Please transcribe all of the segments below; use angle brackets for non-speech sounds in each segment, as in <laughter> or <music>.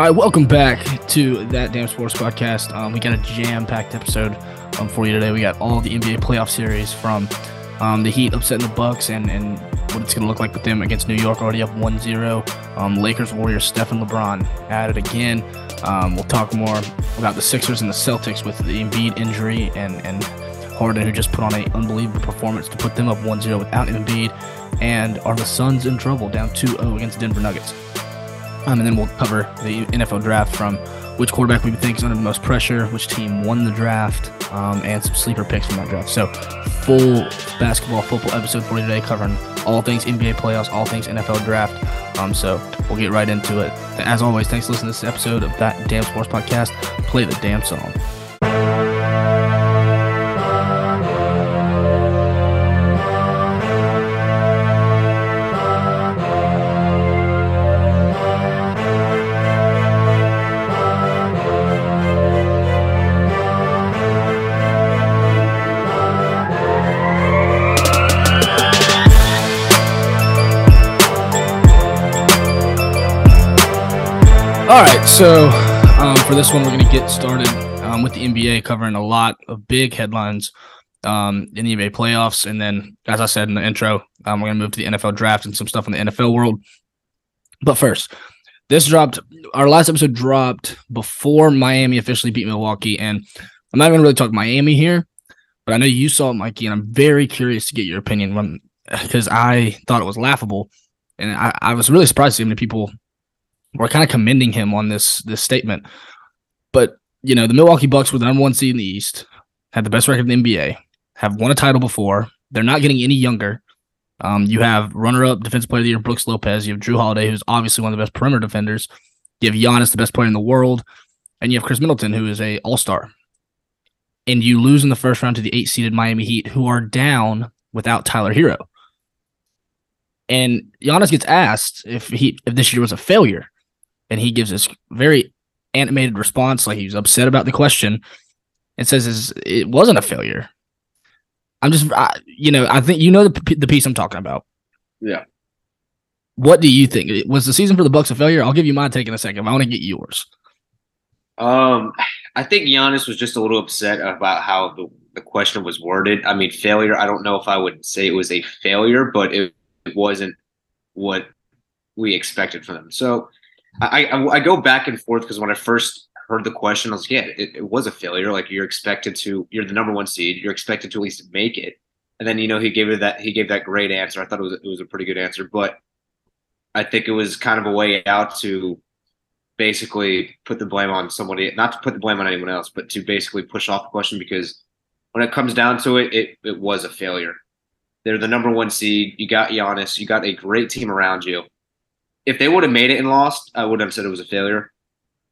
All right, welcome back to that damn sports podcast. Um, we got a jam-packed episode um, for you today. We got all the NBA playoff series from um, the Heat upsetting the Bucks and and what it's going to look like with them against New York, already up 1-0. Um, Lakers, Warriors, Steph and LeBron at it again. Um, we'll talk more about the Sixers and the Celtics with the Embiid injury and and Harden, who just put on an unbelievable performance to put them up 1-0 without Embiid. And are the Suns in trouble, down 2-0 against Denver Nuggets? Um, and then we'll cover the NFL draft from which quarterback we think is under the most pressure, which team won the draft, um, and some sleeper picks from that draft. So, full basketball football episode for you today, covering all things NBA playoffs, all things NFL draft. Um, so we'll get right into it. As always, thanks for listening to this episode of that Damn Sports Podcast. Play the damn song. All right, so um, for this one, we're going to get started um, with the NBA, covering a lot of big headlines um, in the NBA playoffs, and then, as I said in the intro, um, we're going to move to the NFL draft and some stuff in the NFL world. But first, this dropped. Our last episode dropped before Miami officially beat Milwaukee, and I'm not going to really talk Miami here, but I know you saw it, Mikey, and I'm very curious to get your opinion because I thought it was laughable, and I, I was really surprised to see how many people we're kind of commending him on this this statement. But you know, the Milwaukee Bucks were the number one seed in the East, had the best record in the NBA, have won a title before. They're not getting any younger. Um, you have runner-up defensive player of the year Brooks Lopez. You have Jrue Holiday, who's obviously one of the best perimeter defenders. You have Giannis, the best player in the world, and you have Khris Middleton, who is a All-Star. And you lose in the first round to the eight-seeded Miami Heat, who are down without Tyler Herro. And Giannis gets asked if he if this year was a failure and he gives this very animated response, like he's upset about the question, and says it wasn't a failure. I'm just, I, you know, I think you know the the piece I'm talking about. Yeah. What do you think? Was the season for the Bucks a failure? I'll give you my take in a second. I want to get yours. Um, I think Giannis was just a little upset about how the, the question was worded. I mean, failure. I don't know if I would say it was a failure, but it, it wasn't what we expected from them. So I, I, I go back and forth because when I first heard the question, I was like, yeah, it, it, was a failure. Like you're expected to, you're the number one seed. You're expected to at least make it. And then you know he gave it that he gave that great answer. I thought it was it was a pretty good answer, but I think it was kind of a way out to basically put the blame on somebody, not to put the blame on anyone else, but to basically push off the question because when it comes down to it, it it was a failure. They're the number one seed. You got Giannis. You got a great team around you if they would have made it and lost, I would have said it was a failure.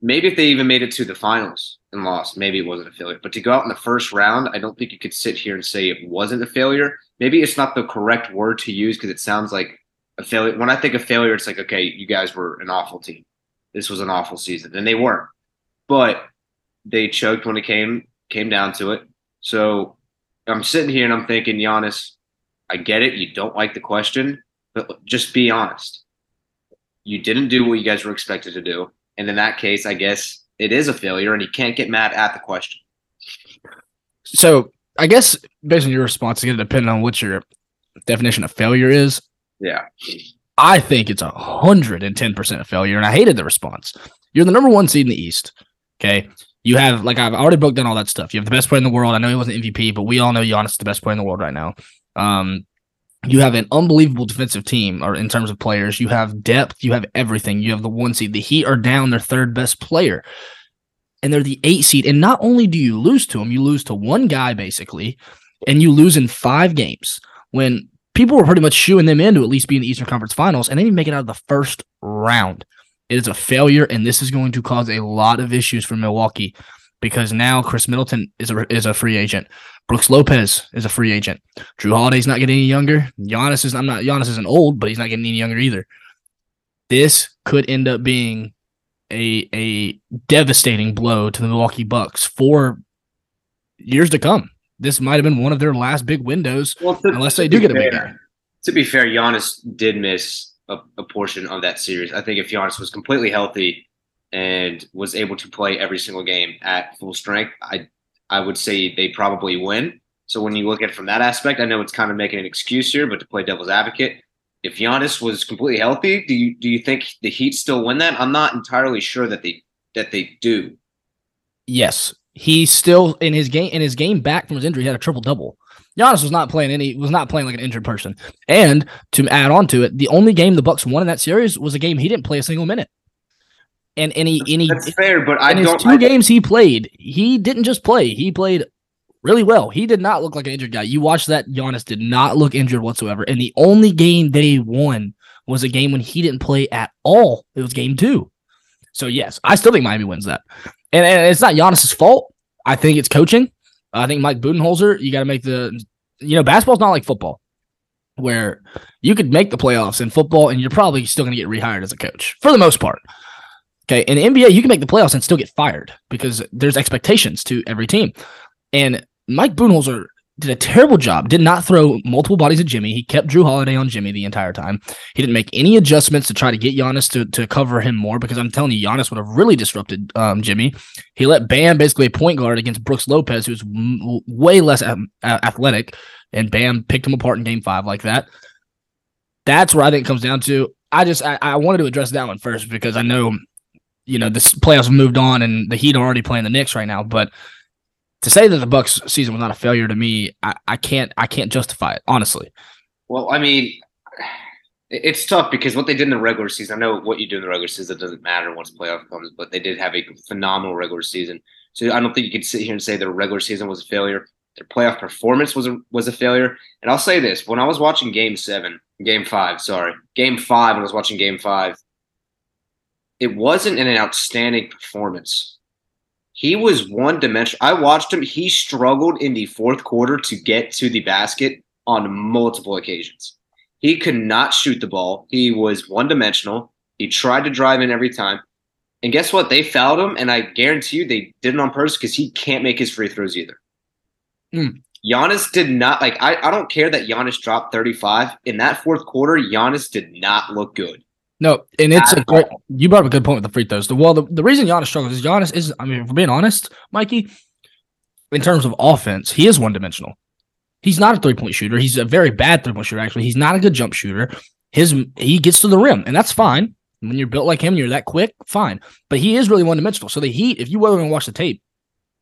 Maybe if they even made it to the finals and lost, maybe it wasn't a failure. But to go out in the first round, I don't think you could sit here and say it wasn't a failure. Maybe it's not the correct word to use because it sounds like a failure. When I think of failure, it's like, okay, you guys were an awful team. This was an awful season, and they weren't. But they choked when it came came down to it. So I'm sitting here and I'm thinking, Giannis, I get it. You don't like the question, but just be honest you didn't do what you guys were expected to do. And in that case, I guess it is a failure and you can't get mad at the question. So I guess based on your response, it's going to depend on what your definition of failure is. Yeah. I think it's a hundred and ten percent failure, and I hated the response. You're the number one seed in the East. Okay. You have like I've already broke down all that stuff. You have the best player in the world. I know he wasn't MVP, but we all know Giannis is the best player in the world right now. Um, you have an unbelievable defensive team or in terms of players. You have depth, you have everything. You have the one seed. The Heat are down their third best player. And they're the eight seed. And not only do you lose to them, you lose to one guy basically, and you lose in five games when people were pretty much shooing them in to at least be in the Eastern Conference Finals, and they didn't make it out of the first round. It is a failure, and this is going to cause a lot of issues for Milwaukee because now Khris Middleton is a is a free agent. Brooks Lopez is a free agent. Jrue Holiday's not getting any younger. Giannis is I'm not Giannis isn't old, but he's not getting any younger either. This could end up being a a devastating blow to the Milwaukee Bucks for years to come. This might have been one of their last big windows, well, to, unless they do get a big guy. To be fair, Giannis did miss a, a portion of that series. I think if Giannis was completely healthy, and was able to play every single game at full strength, I I would say they probably win. So when you look at it from that aspect, I know it's kind of making an excuse here, but to play devil's advocate, if Giannis was completely healthy, do you do you think the Heat still win that? I'm not entirely sure that they that they do. Yes, he still in his game in his game back from his injury had a triple double. Giannis was not playing any was not playing like an injured person. And to add on to it, the only game the Bucks won in that series was a game he didn't play a single minute. And any any That's fair, but I don't. two I, games he played, he didn't just play. He played really well. He did not look like an injured guy. You watch that, Giannis did not look injured whatsoever. And the only game they won was a game when he didn't play at all. It was game two. So yes, I still think Miami wins that. And, and it's not Giannis's fault. I think it's coaching. I think Mike Budenholzer, you got to make the, you know, basketball's not like football, where you could make the playoffs in football and you're probably still going to get rehired as a coach for the most part. Okay. In the NBA, you can make the playoffs and still get fired because there's expectations to every team. And Mike Budenholzer did a terrible job. Did not throw multiple bodies at Jimmy. He kept Jrue Holiday on Jimmy the entire time. He didn't make any adjustments to try to get Giannis to, to cover him more because I'm telling you, Giannis would have really disrupted um, Jimmy. He let Bam basically a point guard against Brooks Lopez, who's m- way less um, a- athletic, and Bam picked him apart in Game Five like that. That's where I think it comes down to. I just I, I wanted to address that one first because I know, you know, this playoffs moved on and the Heat are already playing the Knicks right now, but to say that the Bucks season was not a failure to me, I, I can't I can't justify it honestly. well, I mean, it's tough because what they did in the regular season. I know what you do in the regular season doesn't matter once playoff comes, but they did have a phenomenal regular season. So I don't think you can sit here and say their regular season was a failure. Their playoff performance was a was a failure. And I'll say this: when I was watching Game Seven, Game Five, sorry, Game Five, when I was watching Game Five, it wasn't an outstanding performance. He was one dimensional. I watched him. He struggled in the fourth quarter to get to the basket on multiple occasions. He could not shoot the ball. He was one dimensional. He tried to drive in every time. And guess what? They fouled him, and I guarantee you they did it on purpose because he can't make his free throws either. Mm. Giannis did not like. I, I don't care that Giannis dropped 35 in that fourth quarter. Giannis did not look good. No, and it's a great. You brought up a good point with the free throws. The well, the, the reason Giannis struggles is Giannis is. I mean, for being honest, Mikey, in terms of offense, he is one dimensional. He's not a three point shooter. He's a very bad three point shooter. Actually, he's not a good jump shooter. His he gets to the rim, and that's fine. When you're built like him, you're that quick, fine. But he is really one dimensional. So the Heat, if you were going to watch the tape,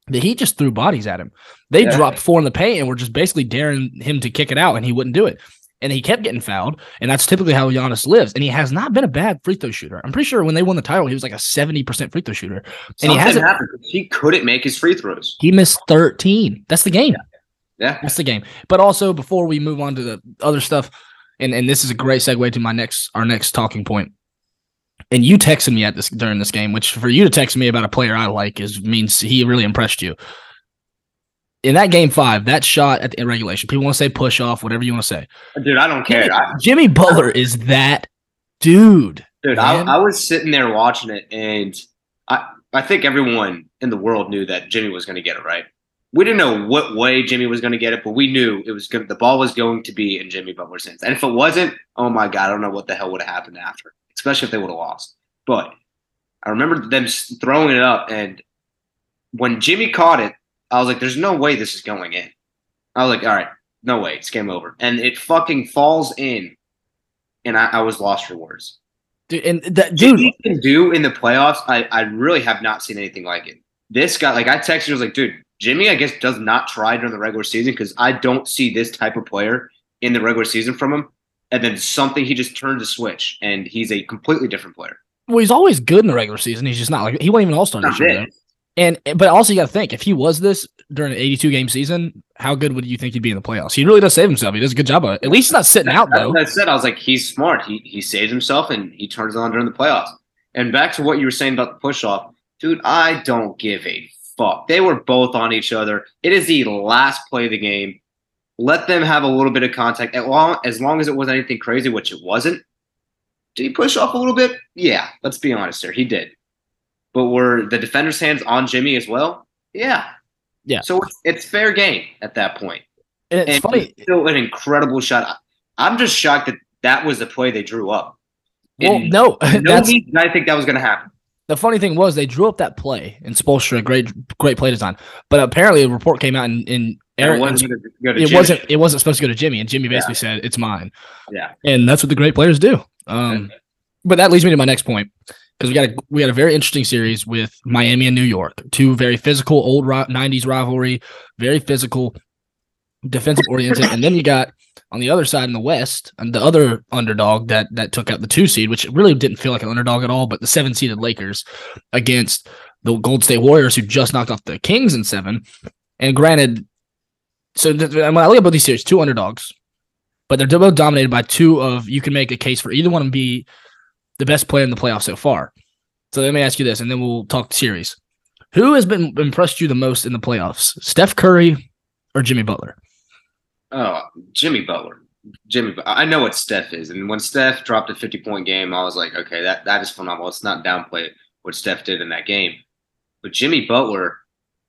the Heat just threw bodies at him. They Yeah. dropped four in the paint and were just basically daring him to kick it out, and he wouldn't do it. And he kept getting fouled, and that's typically how Giannis lives. And he has not been a bad free throw shooter. I'm pretty sure when they won the title, he was like a 70% free throw shooter. And he hasn't- happened. He couldn't make his free throws. He missed 13. That's the game. Yeah. That's the game. But also, before we move on to the other stuff, and, and this is a great segue to my next our next talking point. And you texted me at this during this game, which for you to text me about a player I like is means he really impressed you. In that game five, that shot at the in regulation, people want to say push off, whatever you want to say. Dude, I don't care. I, Jimmy Butler is that dude. Dude, I, I was sitting there watching it, and I I think everyone in the world knew that Jimmy was going to get it right. We didn't know what way Jimmy was going to get it, but we knew it was going. The ball was going to be in Jimmy Butler's hands, and if it wasn't, oh my god, I don't know what the hell would have happened after, especially if they would have lost. But I remember them throwing it up, and when Jimmy caught it, I was like, "There's no way this is going in." I was like, "All right, no way, it's game over," and it fucking falls in, and I, I was lost for words. Dude, and that dude, Jimmy can do in the playoffs, I, I really have not seen anything like it. This guy, like I texted, I was like, dude, Jimmy, I guess does not try during the regular season because I don't see this type of player in the regular season from him. And then something he just turns a switch and he's a completely different player. well, he's always good in the regular season. He's just not like he wasn't even all star this year. And but also you got to think if he was this during an 82 game season, how good would you think he'd be in the playoffs? He really does save himself. He does a good job of it. At least he's not sitting out though. what I said. I was like, he's smart. He he saves himself and he turns it on during the playoffs. And back to what you were saying about the push off, dude, I don't give a fuck. They were both on each other. It is the last play of the game. Let them have a little bit of contact. As long as, long as it wasn't anything crazy, which it wasn't. Did he push off a little bit? Yeah, let's be honest here. He did. But were the defender's hands on Jimmy as well? Yeah. Yeah. So it's, it's fair game at that point And it's and funny. it's still an incredible shot. I'm just shocked that that was the play they drew up. Well, In no, <laughs> no did I think that was going to happen. the funny thing was they drew up that play in Spoelstra, great great play design. But apparently a report came out in, in It wasn't, it Jimmy. wasn't it wasn't supposed to go to Jimmy, and Jimmy basically said it's mine. Yeah. And that's what the great players do. Um but that leads me to my next point. Because we got a we got a very interesting series with Miami and New York, two very physical old ri- '90s rivalry, very physical, defensive oriented, and then you got on the other side in the West, and the other underdog that that took out the two seed, which really didn't feel like an underdog at all, but the seven seeded Lakers against the Gold State Warriors, who just knocked off the Kings in seven. And granted, so th- when I look at both these series, two underdogs, but they're both dominated by two of you can make a case for either one to be the best player in the playoffs so far. So let me ask you this, and then we'll talk series. Who has been impressed you the most in the playoffs? Steph Curry or Jimmy Butler? Oh, Jimmy Butler. Jimmy, I know what Steph is, and when Steph dropped a fifty-point game, I was like, okay, that that is phenomenal. Let's not downplay what Steph did in that game, but Jimmy Butler,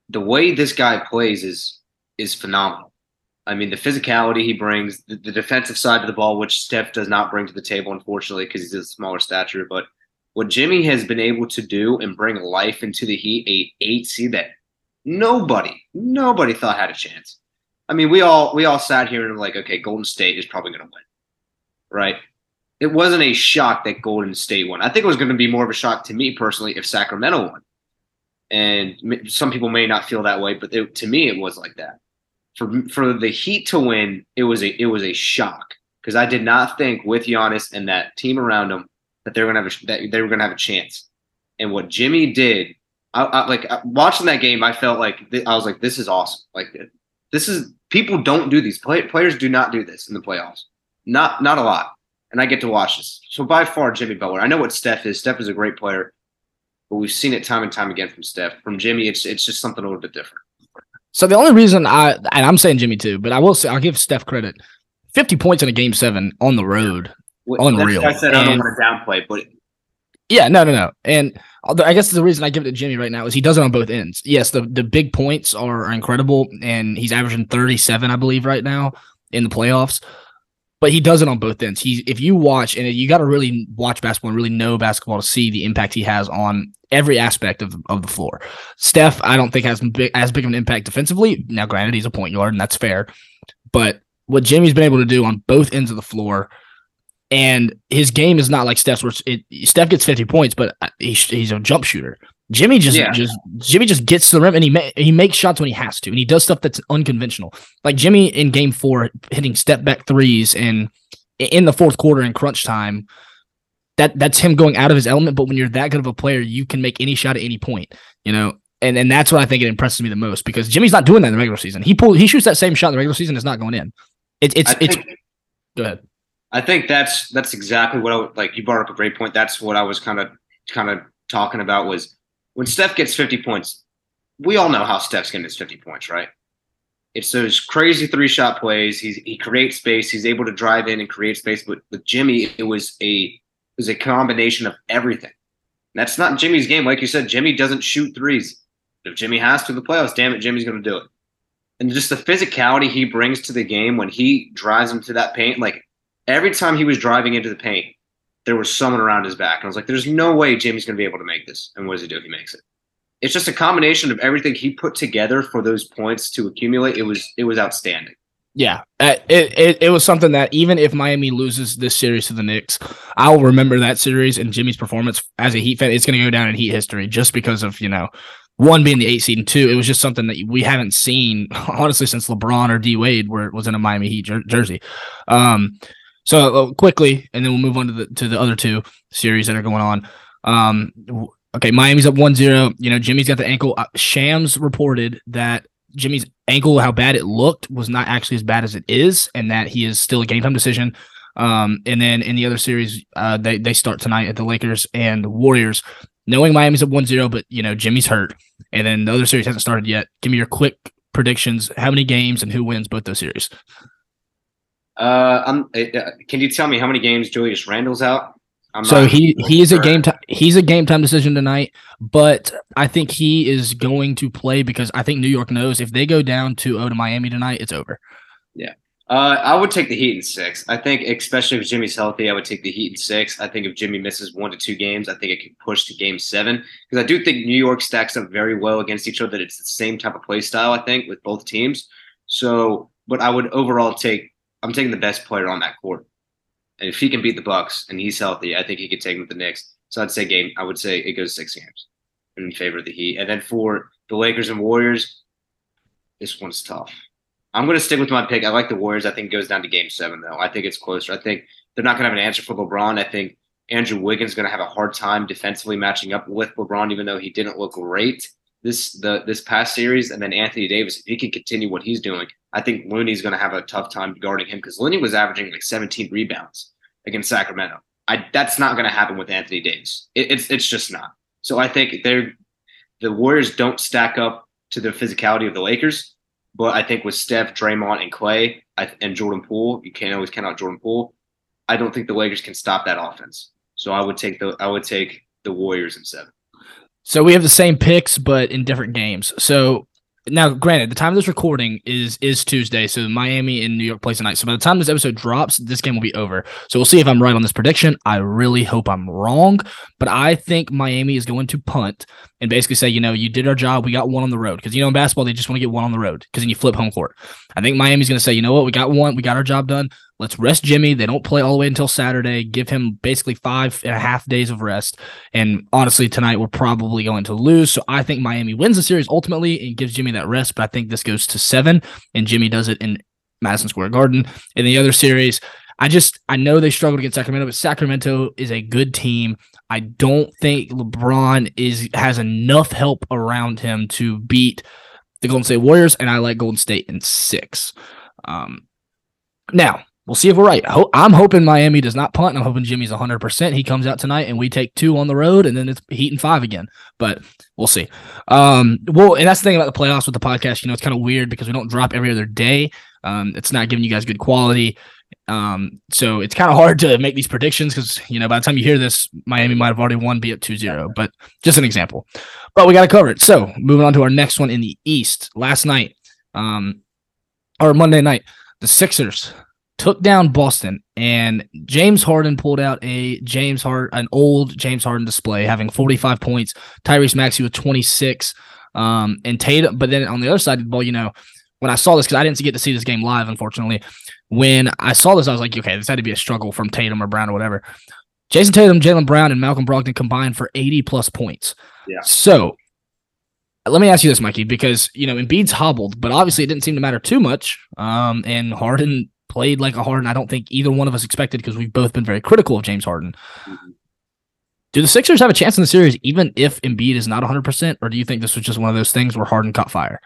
the way this guy plays is is phenomenal. I mean, the physicality he brings, the, the defensive side of the ball, which Steph does not bring to the table, unfortunately, because he's a smaller stature. But what Jimmy has been able to do and bring life into the Heat, a eight seed that nobody, nobody thought had a chance. I mean, we all we all sat here and were like, okay, Golden State is probably going to win, right? It wasn't a shock that Golden State won. I think it was going to be more of a shock to me personally if Sacramento won. And some people may not feel that way, but it, to me, it was like that. For for the Heat to win, it was a it was a shock because I did not think with Giannis and that team around him that they were to have a, that they were to have a chance. And what Jimmy did, I, I like uh, watching that game, I felt like th- I was like, this is awesome. Like this is people don't do these. Play, players do not do this in the playoffs. Not not a lot. And I get to watch this. So by far, Jimmy Butler. I know what Steph is. Steph is a great player, but we've seen it time and time again from Steph. From Jimmy, it's it's just something a little bit different. So the only reason I and I'm saying Jimmy too, but I will say I'll give Steph credit. Fifty points in a game seven on the road. What- Unreal. I said I don't And- want to downplay, but Yeah, no, no, no. And although I guess the reason I give it to Jimmy right now is he does it on both ends. Yes, the the big points are incredible, and he's averaging 37, I believe, right now in the playoffs. But he does it on both ends. He, if you watch, and you got to really watch basketball and really know basketball to see the impact he has on every aspect of of the floor. Steph, I don't think has big, as big of an impact defensively. Now, granted, he's a point guard, and that's fair. But what Jimmy's been able to do on both ends of the floor, and his game is not like Steph's. Where it, Steph gets fifty points, but uh, he's, he's a jump shooter. Jimmy just Yeah. just Jimmy just gets to the rim and he ma- he makes shots when he has to, and he does stuff that's unconventional. Like Jimmy in Game Four hitting step back threes and in the fourth quarter in crunch time. That that's him going out of his element. But when you're that good of a player, you can make any shot at any point. You know, and and that's what I think it impresses me the most because Jimmy's not doing that in the regular season. He pull he shoots that same shot in the regular season, it's not going in. It, it's I it's think, go ahead. I think that's that's exactly what I would like. You brought up a great point. That's what I was kind of kind of talking about was when Steph gets 50 points. We all know how Steph's getting his 50 points, right? It's those crazy three shot plays. He's he creates space. He's able to drive in and create space. But with Jimmy, it was a it was a combination of everything. And that's not Jimmy's game. Like you said, Jimmy doesn't shoot threes. If Jimmy has to the playoffs, damn it, Jimmy's going to do it. And just the physicality he brings to the game when he drives into that paint, like every time he was driving into the paint, there was someone around his back. And I was like, there's no way Jimmy's going to be able to make this. And what does he do? He makes it. It's just a combination of everything he put together for those points to accumulate. It was it was outstanding. Yeah, uh, it, it it was something that even if Miami loses this series to the Knicks, I'll remember that series and Jimmy's performance as a Heat fan. It's going to go down in Heat history just because of you know one being the eight seed and two. It was just something that we haven't seen <laughs> honestly since LeBron or D Wade, where it was in a Miami Heat jer- jersey. Um, so uh, quickly, and then we'll move on to the to the other two series that are going on. Um, okay, Miami's up 1-0. You know, Jimmy's got the ankle. Uh, Shams reported that Jimmy's ankle, how bad it looked, was not actually as bad as it is, and that he is still a game time decision. Um, and then in the other series, uh, they they start tonight at the Lakers and Warriors. Knowing Miami's up 1-0, but you know Jimmy's hurt, and then the other series hasn't started yet. Give me your quick predictions. How many games and who wins both those series? Uh, I'm, uh, can you tell me how many games Julius Randle's out? I'm So he he is a game time he's a game time decision tonight, but I think he is going to play because I think New York knows if they go down 2-0 to Miami tonight, it's over. Yeah. Uh, I would take the Heat in six. I think, especially if Jimmy's healthy, I would take the Heat in six. I think if Jimmy misses one to two games, I think it could push to game seven because I do think New York stacks up very well against each other. That it's the same type of play style, I think, with both teams. So, but I would overall take. I'm taking the best player on that court, and if he can beat the Bucks and he's healthy, I think he could take with the Knicks. So I'd say game. I would say it goes six games in favor of the Heat, and then for the Lakers and Warriors, this one's tough. I'm going to stick with my pick. I like the Warriors. I think it goes down to game seven, though. I think it's closer. I think they're not going to have an answer for LeBron. I think Andrew Wiggins is going to have a hard time defensively matching up with LeBron, even though he didn't look great this the this past series. And then Anthony Davis, if he can continue what he's doing, I think Looney's going to have a tough time guarding him because Looney was averaging like 17 rebounds against Sacramento. I that's not going to happen with Anthony Davis. It, it's it's just not. So I think they're the Warriors don't stack up to the physicality of the Lakers. But I think with Steph, Draymond, and Clay, and Jordan Poole, you can't always count out Jordan Poole. I don't think the Lakers can stop that offense. So I would take the I would take the Warriors in seven. So we have the same picks, but in different games. So now, granted, the time of this recording is is Tuesday, so Miami and New York plays tonight. So by the time this episode drops, this game will be over. So we'll see if I'm right on this prediction. I really hope I'm wrong, but I think Miami is going to punt and basically say, you know, you did our job. We got one on the road because you know in basketball they just want to get one on the road because then you flip home court. I think Miami's going to say, you know what, we got one. We got our job done. Let's rest Jimmy. They don't play all the way until Saturday. Give him basically five and a half days of rest. And honestly, tonight we're probably going to lose. So I think Miami wins the series ultimately and gives Jimmy that rest. But I think this goes to seven, and Jimmy does it in Madison Square Garden. In the other series, I just I know they struggled against Sacramento, but Sacramento is a good team. I don't think LeBron is has enough help around him to beat the Golden State Warriors, and I like Golden State in six. Um, now We'll see if we're right. I'm hoping Miami does not punt. I'm hoping Jimmy's 100%. He comes out tonight and we take two on the road and then it's Heat and five again. But we'll see. Um, well, and that's the thing about the playoffs with the podcast. You know, it's kind of weird because we don't drop every other day. Um, it's not giving you guys good quality. Um, so it's kind of hard to make these predictions because, you know, by the time you hear this, Miami might have already won, be at 2 0. But just an example. But we got to cover it. So moving on to our next one in the East. Last night, um, or Monday night, the Sixers took down Boston, and James Harden pulled out a James Hard an old James Harden display, having 45 points. Tyrese Maxey with 26. Um, and Tatum, but then on the other side of the ball, you know, when I saw this, because I didn't get to see this game live, unfortunately. When I saw this, I was like, okay, this had to be a struggle from Tatum or Brown or whatever. Jayson Tatum, Jaylen Brown, and Malcolm Brogdon combined for 80 plus points. Yeah. So let me ask you this, Mikey, because you know Embiid's hobbled, but obviously it didn't seem to matter too much. Um, and Harden played like a Harden. I don't think either one of us expected because we've both been very critical of James Harden. Mm-hmm. Do the Sixers have a chance in the series, even if Embiid is not 100%, or do you think this was just one of those things where Harden caught fire?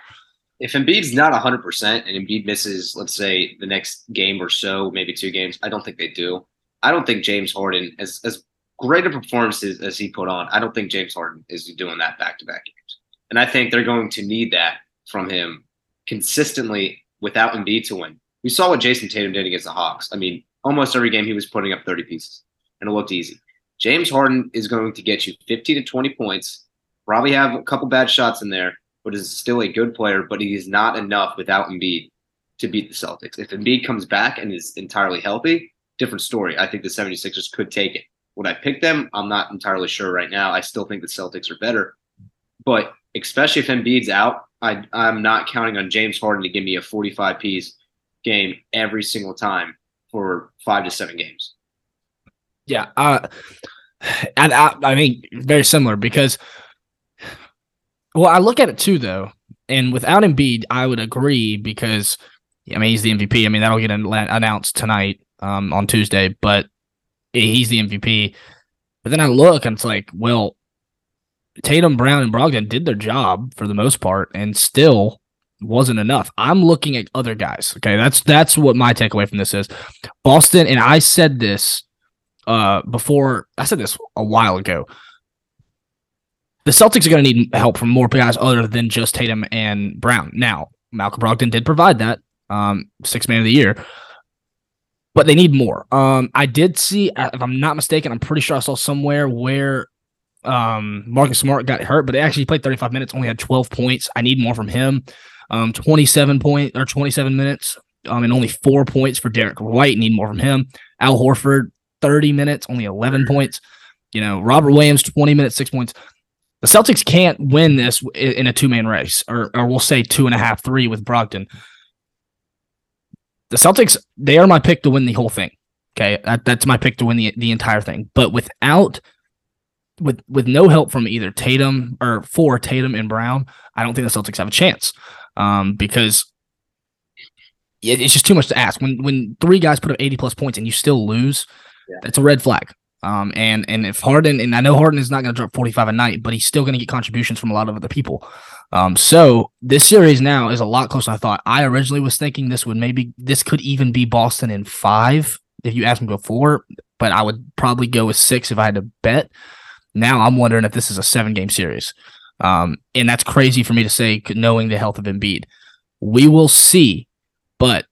If Embiid's not 100% and Embiid misses, let's say, the next game or so, maybe two games, I don't think they do. I don't think James Harden, as, as great a performance as, as he put on, I don't think James Harden is doing that back to back games. And I think they're going to need that from him consistently without Embiid to win we saw what Jayson Tatum did against the Hawks. I mean, almost every game he was putting up 30 pieces, and it looked easy. James Harden is going to get you 50 to 20 points, probably have a couple bad shots in there, but is still a good player, but he is not enough without Embiid to beat the Celtics. If Embiid comes back and is entirely healthy, different story. I think the 76ers could take it. Would I pick them? I'm not entirely sure right now. I still think the Celtics are better. But especially if Embiid's out, I, I'm not counting on James Harden to give me a 45 piece game every single time for five to seven games. Yeah, uh, and I, I mean very similar because, well, I look at it too though, and without Embiid, I would agree because I mean he's the MVP. I mean that'll get announced tonight um, on Tuesday, but he's the MVP. But then I look and it's like, well, Tatum, Brown, and Brogdon did their job for the most part, and still wasn't enough. I'm looking at other guys. Okay, that's that's what my takeaway from this is. Boston, and I said this uh before. I said this a while ago. The Celtics are going to need help from more guys other than just Tatum and Brown. Now, Malcolm Brogdon did provide that, um, six man of the year, but they need more. Um, I did see, if I'm not mistaken, I'm pretty sure I saw somewhere where um Marcus Smart got hurt, but he actually played 35 minutes, only had 12 points. I need more from him um, 27 point or 27 minutes. um, and only four points for Derrick White. Need more from him. Al Horford, 30 minutes, only 11 points. You know, Robert Williams, 20 minutes, six points. The Celtics can't win this in a two man race, or, or we'll say two and a half, three with Brogdon. The Celtics, they are my pick to win the whole thing. Okay. That, that's my pick to win the, the entire thing. But without, with with no help from either Tatum or for Tatum and Brown, I don't think the Celtics have a chance. Um, because it's just too much to ask. When when three guys put up 80 plus points and you still lose, yeah. that's a red flag. Um, and and if Harden and I know Harden is not going to drop 45 a night, but he's still going to get contributions from a lot of other people. Um, so this series now is a lot closer than I thought. I originally was thinking this would maybe this could even be Boston in five if you asked me before, but I would probably go with six if I had to bet. Now I'm wondering if this is a seven game series. Um, and that's crazy for me to say knowing the health of Embiid. We will see, but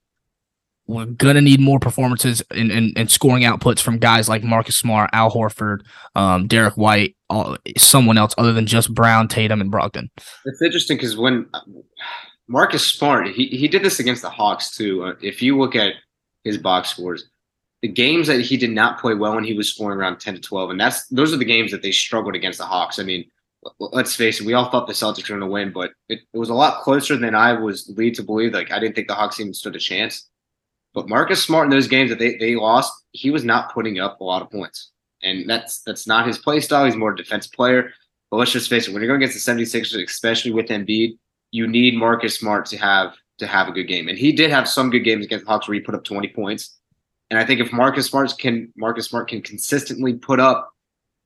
we're gonna need more performances and, and, and scoring outputs from guys like Marcus Smart, Al Horford, um, Derrick White, all, someone else other than just Brown, Tatum, and Brogdon. It's interesting because when Marcus Smart, he, he did this against the Hawks too. Uh, if you look at his box scores, the games that he did not play well when he was scoring around 10 to 12, and that's those are the games that they struggled against the Hawks. I mean, let's face it, we all thought the Celtics were going to win, but it, it was a lot closer than I was lead to believe. Like I didn't think the Hawks even stood a chance. But Marcus Smart in those games that they, they lost, he was not putting up a lot of points. And that's that's not his play style. He's more a defensive player. But let's just face it, when you're going against the 76ers, especially with Embiid, you need Marcus Smart to have to have a good game. And he did have some good games against the Hawks where he put up 20 points. And I think if Marcus Smart can Marcus Smart can consistently put up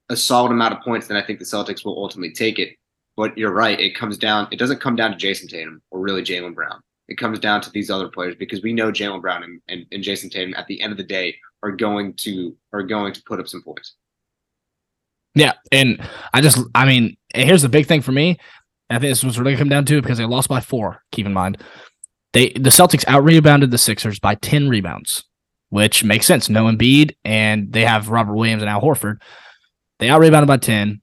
a solid amount of points, then I think the Celtics will ultimately take it. But you're right, it comes down it doesn't come down to Jayson Tatum or really Jaylen Brown it comes down to these other players because we know Jaylen Brown and, and, and Jayson Tatum at the end of the day are going to are going to put up some points. Yeah, and I just I mean, here's the big thing for me. I think this was really come down to because they lost by four. Keep in mind, they the Celtics out rebounded the Sixers by ten rebounds, which makes sense. No Embiid, and they have Robert Williams and Al Horford. They out rebounded by ten.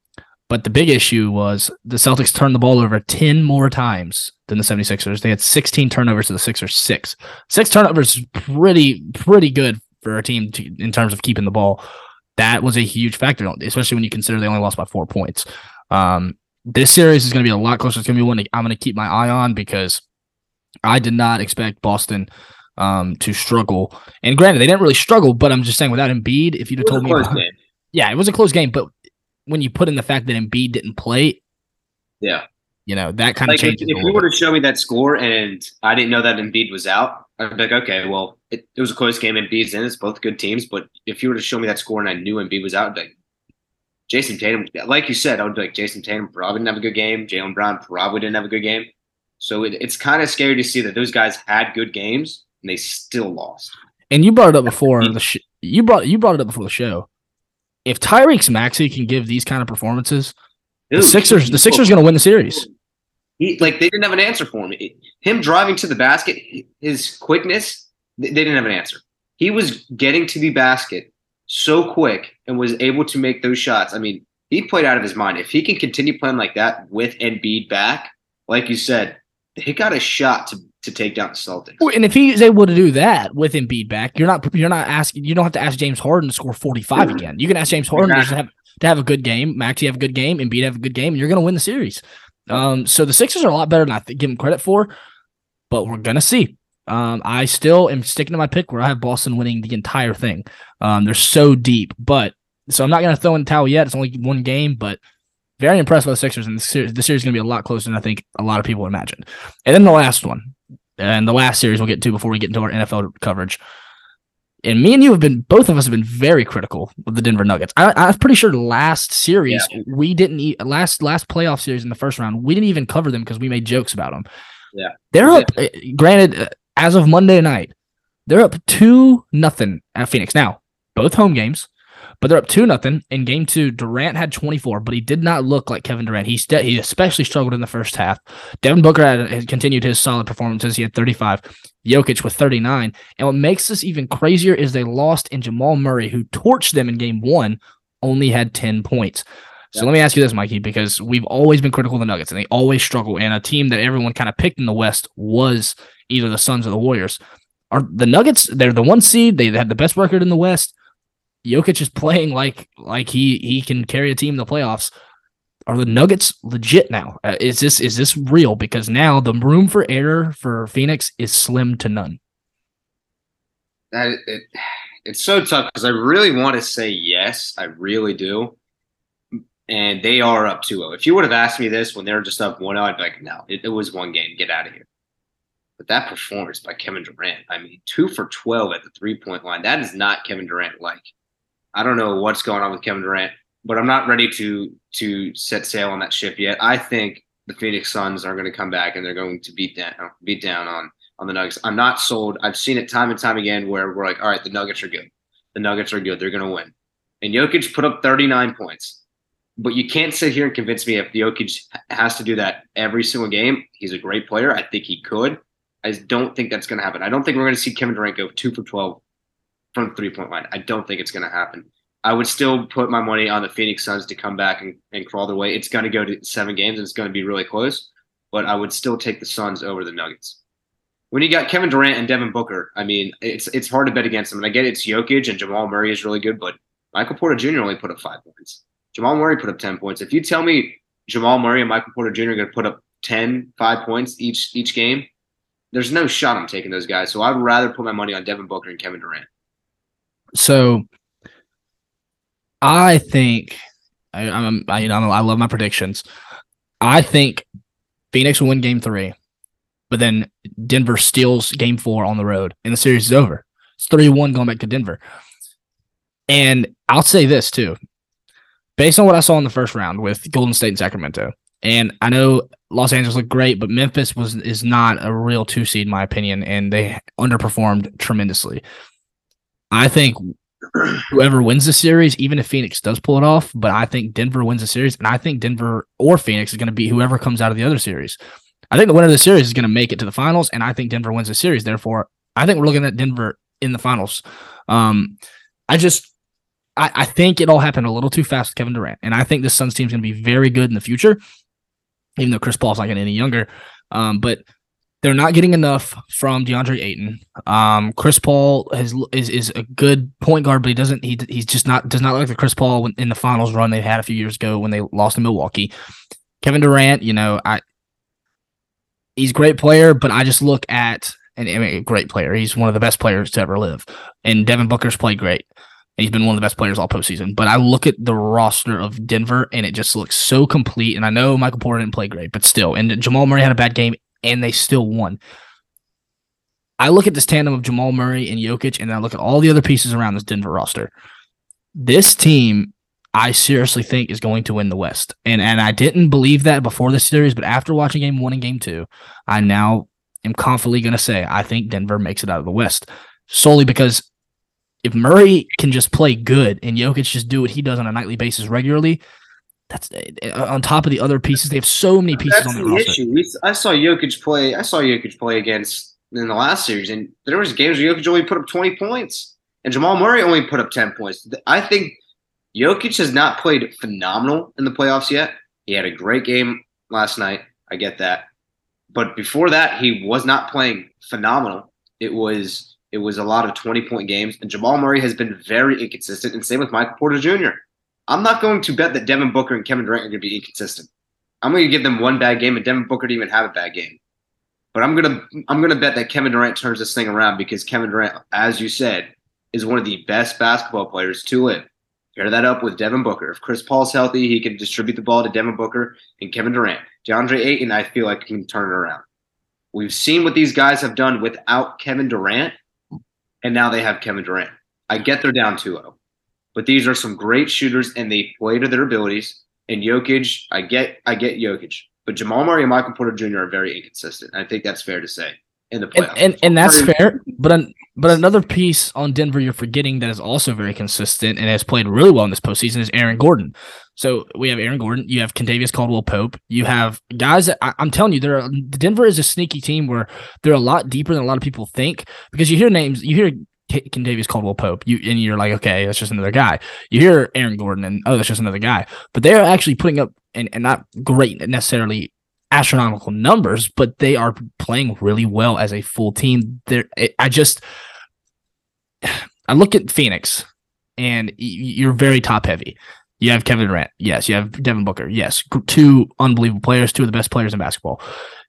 But the big issue was the Celtics turned the ball over 10 more times than the 76ers. They had 16 turnovers to the Sixers, six. Six turnovers is pretty, pretty good for a team to, in terms of keeping the ball. That was a huge factor, especially when you consider they only lost by four points. Um, this series is going to be a lot closer. It's going to be one I'm going to keep my eye on because I did not expect Boston um, to struggle. And granted, they didn't really struggle, but I'm just saying without Embiid, if you'd have told me, about, yeah, it was a close game, but when you put in the fact that Embiid didn't play, yeah, you know that kind like of changes. If, if you were to show me that score and I didn't know that Embiid was out, I'd be like, okay, well, it, it was a close game. Embiid's in. It's both good teams, but if you were to show me that score and I knew Embiid was out, I'd be like, Jayson Tatum, like you said, I would be like Jayson Tatum probably didn't have a good game. Jaylen Brown probably didn't have a good game. So it, it's kind of scary to see that those guys had good games and they still lost. And you brought it up before the sh- you brought you brought it up before the show if Tyrese Maxey can give these kind of performances, Dude, the Sixers the Sixers going to win the series. He, like they didn't have an answer for him. Him driving to the basket, his quickness, they didn't have an answer. He was getting to the basket so quick and was able to make those shots. I mean, he played out of his mind. If he can continue playing like that with Embiid back, like you said, he got a shot to to take down the Celtics. And if he's able to do that with Embiid back, you're not you're not asking you don't have to ask James Harden to score 45 mm-hmm. again. You can ask James Harden exactly. to have to have a good game, Maxey have a good game, Embiid have a good game, and you're going to win the series. Um, so the Sixers are a lot better than I give them credit for, but we're gonna see. Um, I still am sticking to my pick where I have Boston winning the entire thing. Um, they're so deep, but so I'm not gonna throw in the towel yet. It's only one game, but very impressed by the Sixers, and the series, the series is gonna be a lot closer than I think a lot of people imagined. And then the last one, and the last series we'll get to before we get into our NFL coverage. And me and you have been both of us have been very critical of the Denver Nuggets. I, am pretty sure last series yeah. we didn't eat last last playoff series in the first round we didn't even cover them because we made jokes about them. Yeah, they're up. Uh, granted, as of Monday night, they're up two nothing at Phoenix. Now both home games but they're up two nothing in game two. Durant had 24, but he did not look like Kevin Durant. He st- he especially struggled in the first half. Devin Booker had, had continued his solid performances. He had 35. Jokic with 39. And what makes this even crazier is they lost in Jamal Murray, who torched them in game one, only had 10 points. So let me ask you this, Mikey, because we've always been critical of the Nuggets and they always struggle. And a team that everyone kind of picked in the West was either the Suns or the Warriors. Are the Nuggets? They're the one seed. They had the best record in the West. Jokic is playing like like he he can carry a team in the playoffs. Are the Nuggets legit now? Uh, is this is this real? Because now the room for error for Phoenix is slim to none. That it, it's so tough because I really want to say yes, I really do. And they are up 2-0. If you would have asked me this when they're just up 1-0, I'd be like, no, it, it was one game. Get out of here. But that performance by Kevin Durant, I mean, two for 12 at the three point line. That is not Kevin Durant like. I don't know what's going on with Kevin Durant, but I'm not ready to to set sail on that ship yet. I think the Phoenix Suns are going to come back and they're going to beat down beat down on on the Nuggets. I'm not sold. I've seen it time and time again where we're like, all right, the Nuggets are good. The Nuggets are good. They're going to win. And Jokic put up 39 points. But you can't sit here and convince me if Jokic has to do that every single game. He's a great player. I think he could. I don't think that's going to happen. I don't think we're going to see Kevin Durant go two for 12 from three point line. I don't think it's going to happen. I would still put my money on the Phoenix Suns to come back and, and crawl their way. It's going to go to seven games and it's going to be really close, but I would still take the Suns over the Nuggets. When you got Kevin Durant and Devin Booker, I mean, it's it's hard to bet against them. And I get it's Jokic and Jamal Murray is really good, but Michael Porter Jr. only put up five points. Jamal Murray put up 10 points. If you tell me Jamal Murray and Michael Porter Jr. are going to put up 10, five points each each game, there's no shot I'm taking those guys. So I'd rather put my money on Devin Booker and Kevin Durant. So I think I, I'm I, you know I love my predictions. I think Phoenix will win Game Three, but then Denver steals Game Four on the road, and the series is over. It's three one going back to Denver. And I'll say this too, based on what I saw in the first round with Golden State and Sacramento, and I know Los Angeles looked great, but Memphis was is not a real two seed in my opinion, and they underperformed tremendously. I think whoever wins the series, even if Phoenix does pull it off, but I think Denver wins the series, and I think Denver or Phoenix is going to be whoever comes out of the other series. I think the winner of the series is going to make it to the finals, and I think Denver wins the series. Therefore, I think we're looking at Denver in the finals. Um, I just, I, I think it all happened a little too fast with Kevin Durant, and I think the Suns team is going to be very good in the future, even though Chris Paul's not getting any younger. Um, but they're not getting enough from DeAndre Ayton. Um, Chris Paul has is is a good point guard, but he doesn't. He he's just not does not like the Chris Paul in the finals run they had a few years ago when they lost to Milwaukee. Kevin Durant, you know, I he's a great player, but I just look at and I mean, great player. He's one of the best players to ever live. And Devin Booker's played great. He's been one of the best players all postseason. But I look at the roster of Denver and it just looks so complete. And I know Michael Porter didn't play great, but still. And Jamal Murray had a bad game and they still won. I look at this tandem of Jamal Murray and Jokic, and I look at all the other pieces around this Denver roster. This team, I seriously think, is going to win the West. And and I didn't believe that before this series, but after watching game one and game two, I now am confidently going to say I think Denver makes it out of the West solely because if Murray can just play good and Jokic just do what he does on a nightly basis regularly, that's uh, on top of the other pieces. They have so many pieces that's on the, the roster. Issue. I saw Jokic play. I saw Jokic play against in the last series, and there was games where Jokic only put up twenty points, and Jamal Murray only put up ten points. I think Jokic has not played phenomenal in the playoffs yet. He had a great game last night. I get that, but before that, he was not playing phenomenal. It was it was a lot of twenty point games, and Jamal Murray has been very inconsistent, and same with Michael Porter Jr. I'm not going to bet that Devin Booker and Kevin Durant are going to be inconsistent. I'm going to give them one bad game, and Devin Booker didn't even have a bad game. But I'm gonna I'm gonna bet that Kevin Durant turns this thing around because Kevin Durant, as you said, is one of the best basketball players to live. Pair that up with Devin Booker. If Chris Paul's healthy, he can distribute the ball to Devin Booker and Kevin Durant. DeAndre Ayton, I feel like can turn it around. We've seen what these guys have done without Kevin Durant, and now they have Kevin Durant. I get they're down 2-0. But these are some great shooters, and they play to their abilities. And Jokic, I get, I get Jokic, but Jamal Murray and Michael Porter Jr. are very inconsistent. I think that's fair to say in the playoffs. And, and, and that's fair. But an, but another piece on Denver you're forgetting that is also very consistent and has played really well in this postseason is Aaron Gordon. So we have Aaron Gordon, you have Kentavious Caldwell Pope, you have guys that I, am telling you, there Denver is a sneaky team where they're a lot deeper than a lot of people think because you hear names, you hear Kentavious Caldwell Pope, you and you're like, okay, that's just another guy. You hear Aaron Gordon, and oh, that's just another guy. But they're actually putting up and, and not great necessarily astronomical numbers, but they are playing really well as a full team. There, I just <sighs> I look at Phoenix, and you're very top heavy. You have Kevin Durant, yes. You have Devin Booker, yes. Two unbelievable players, two of the best players in basketball.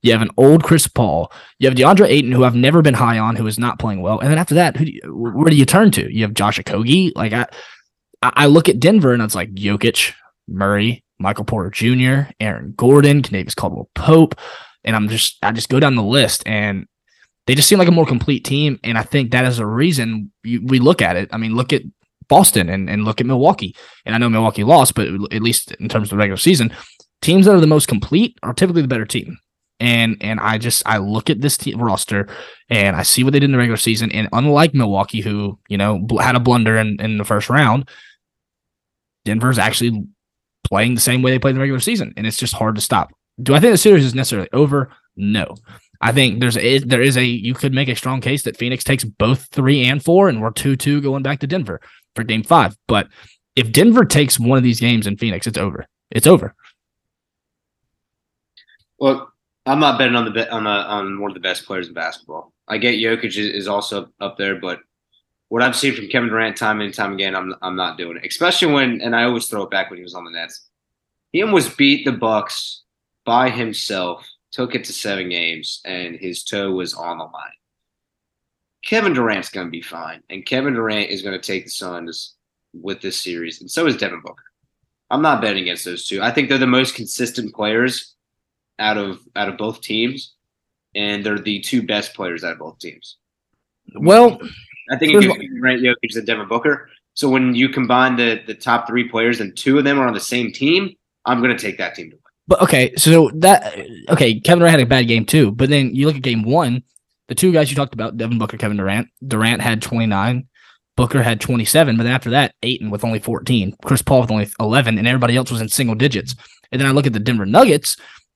You have an old Chris Paul. You have DeAndre Ayton, who I've never been high on, who is not playing well. And then after that, who do you, where do you turn to? You have Josh Okogie. Like I, I look at Denver, and it's like Jokic, Murray, Michael Porter Jr., Aaron Gordon, Kentavious Caldwell Pope, and I'm just I just go down the list, and they just seem like a more complete team. And I think that is a reason you, we look at it. I mean, look at Boston and, and look at Milwaukee. And I know Milwaukee lost, but at least in terms of the regular season, teams that are the most complete are typically the better team. And and I just I look at this team roster and I see what they did in the regular season. And unlike Milwaukee, who you know had a blunder in, in the first round, Denver's actually playing the same way they played in the regular season, and it's just hard to stop. Do I think the series is necessarily over? No. I think there's a there is a you could make a strong case that Phoenix takes both three and four, and we're two two going back to Denver for Game Five. But if Denver takes one of these games in Phoenix, it's over. It's over. Well, I'm not betting on the on a, on one of the best players in basketball. I get Jokic is also up there, but what I've seen from Kevin Durant time and time again, I'm I'm not doing it. Especially when, and I always throw it back when he was on the Nets. He almost beat the Bucks by himself, took it to seven games, and his toe was on the line. Kevin Durant's going to be fine, and Kevin Durant is going to take the Suns with this series, and so is Devin Booker. I'm not betting against those two. I think they're the most consistent players out of out of both teams, and they're the two best players out of both teams. Well, I think it gives Durant, Jokic, and Devin Booker. So when you combine the the top three players and two of them are on the same team, I'm going to take that team to win. But okay, so that okay, Kevin Durant had a bad game too. But then you look at game one, the two guys you talked about, Devin Booker, Kevin Durant. Durant had 29, Booker had 27, but after that, Ayton with only 14, Chris Paul with only 11, and everybody else was in single digits. And then I look at the Denver Nuggets.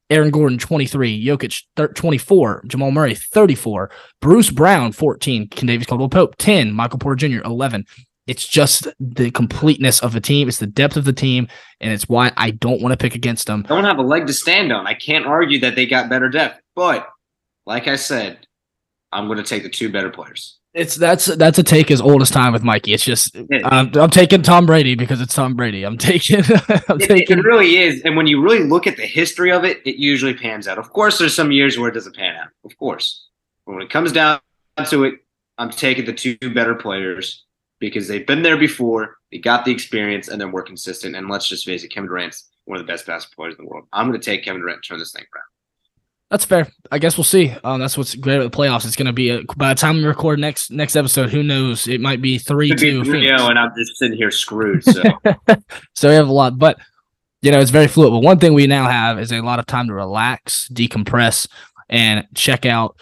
Aaron Gordon 23, Jokic 24, Jamal Murray 34, Bruce Brown 14, Kentavious Caldwell Pope 10, Michael Porter Jr. 11. It's just the completeness of the team. It's the depth of the team, and it's why I don't want to pick against them. Don't have a leg to stand on. I can't argue that they got better depth, but like I said, I'm going to take the two better players. It's that's that's a take as old as time with Mikey. It's just I'm, um, I'm taking Tom Brady because it's Tom Brady. I'm taking <laughs> I'm it, taking. It really is, and when you really look at the history of it, it usually pans out. Of course, there's some years where it doesn't pan out. Of course, but when it comes down to it, I'm taking the two better players because they've been there before. They got the experience, and then we're consistent. And let's just face it, Kevin Durant's one of the best basketball players in the world. I'm going to take Kevin Durant and turn this thing around. That's fair. I guess we'll see. Um, that's what's great about the playoffs. It's going to be a, by the time we record next next episode. Who knows? It might be three two. Yeah, and I'm just sitting here screwed. So, <laughs> so we have a lot, but you know it's very fluid. But one thing we now have is a lot of time to relax, decompress, and check out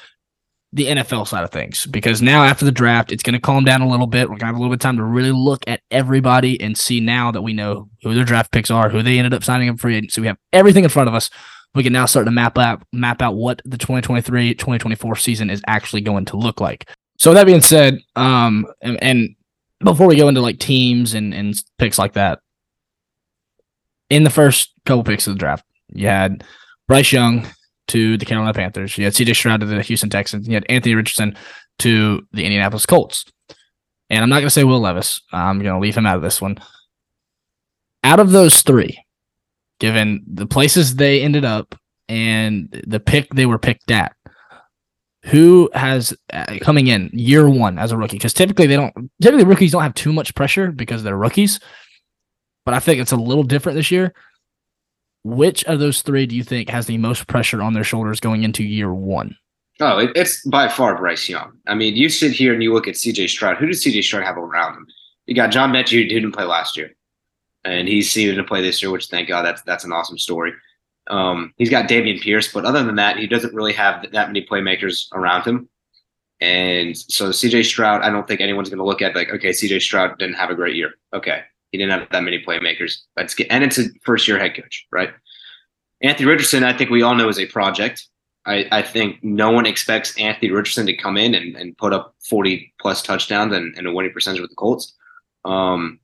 the NFL side of things. Because now after the draft, it's going to calm down a little bit. We're going to have a little bit of time to really look at everybody and see now that we know who their draft picks are, who they ended up signing up free agency. We have everything in front of us we can now start to map out map out what the 2023-2024 season is actually going to look like. So that being said, um, and, and before we go into like teams and and picks like that, in the first couple picks of the draft, you had Bryce Young to the Carolina Panthers, you had C.J. Stroud to the Houston Texans, you had Anthony Richardson to the Indianapolis Colts. And I'm not going to say Will Levis. I'm going to leave him out of this one. Out of those three, given the places they ended up and the pick they were picked at. Who has uh, coming in year one as a rookie? Because typically they don't. Typically rookies don't have too much pressure because they're rookies. But I think it's a little different this year. Which of those three do you think has the most pressure on their shoulders going into year one? Oh, it, it's by far Bryce Young. I mean, you sit here and you look at CJ Stroud. Who does CJ Stroud have around him? You got John Metchie, who didn't play last year and he's seen to play this year, which thank God that's that's an awesome story. Um, he's got Dameon Pierce, but other than that, he doesn't really have that many playmakers around him. And so CJ Stroud, I don't think anyone's going to look at like, okay, CJ Stroud didn't have a great year. Okay, he didn't have that many playmakers. Let's get, and it's a first year head coach, right? Anthony Richardson, I think we all know is a project. I, I think no one expects Anthony Richardson to come in and, and put up 40 plus touchdowns and, and a winning percentage with the Colts. Um,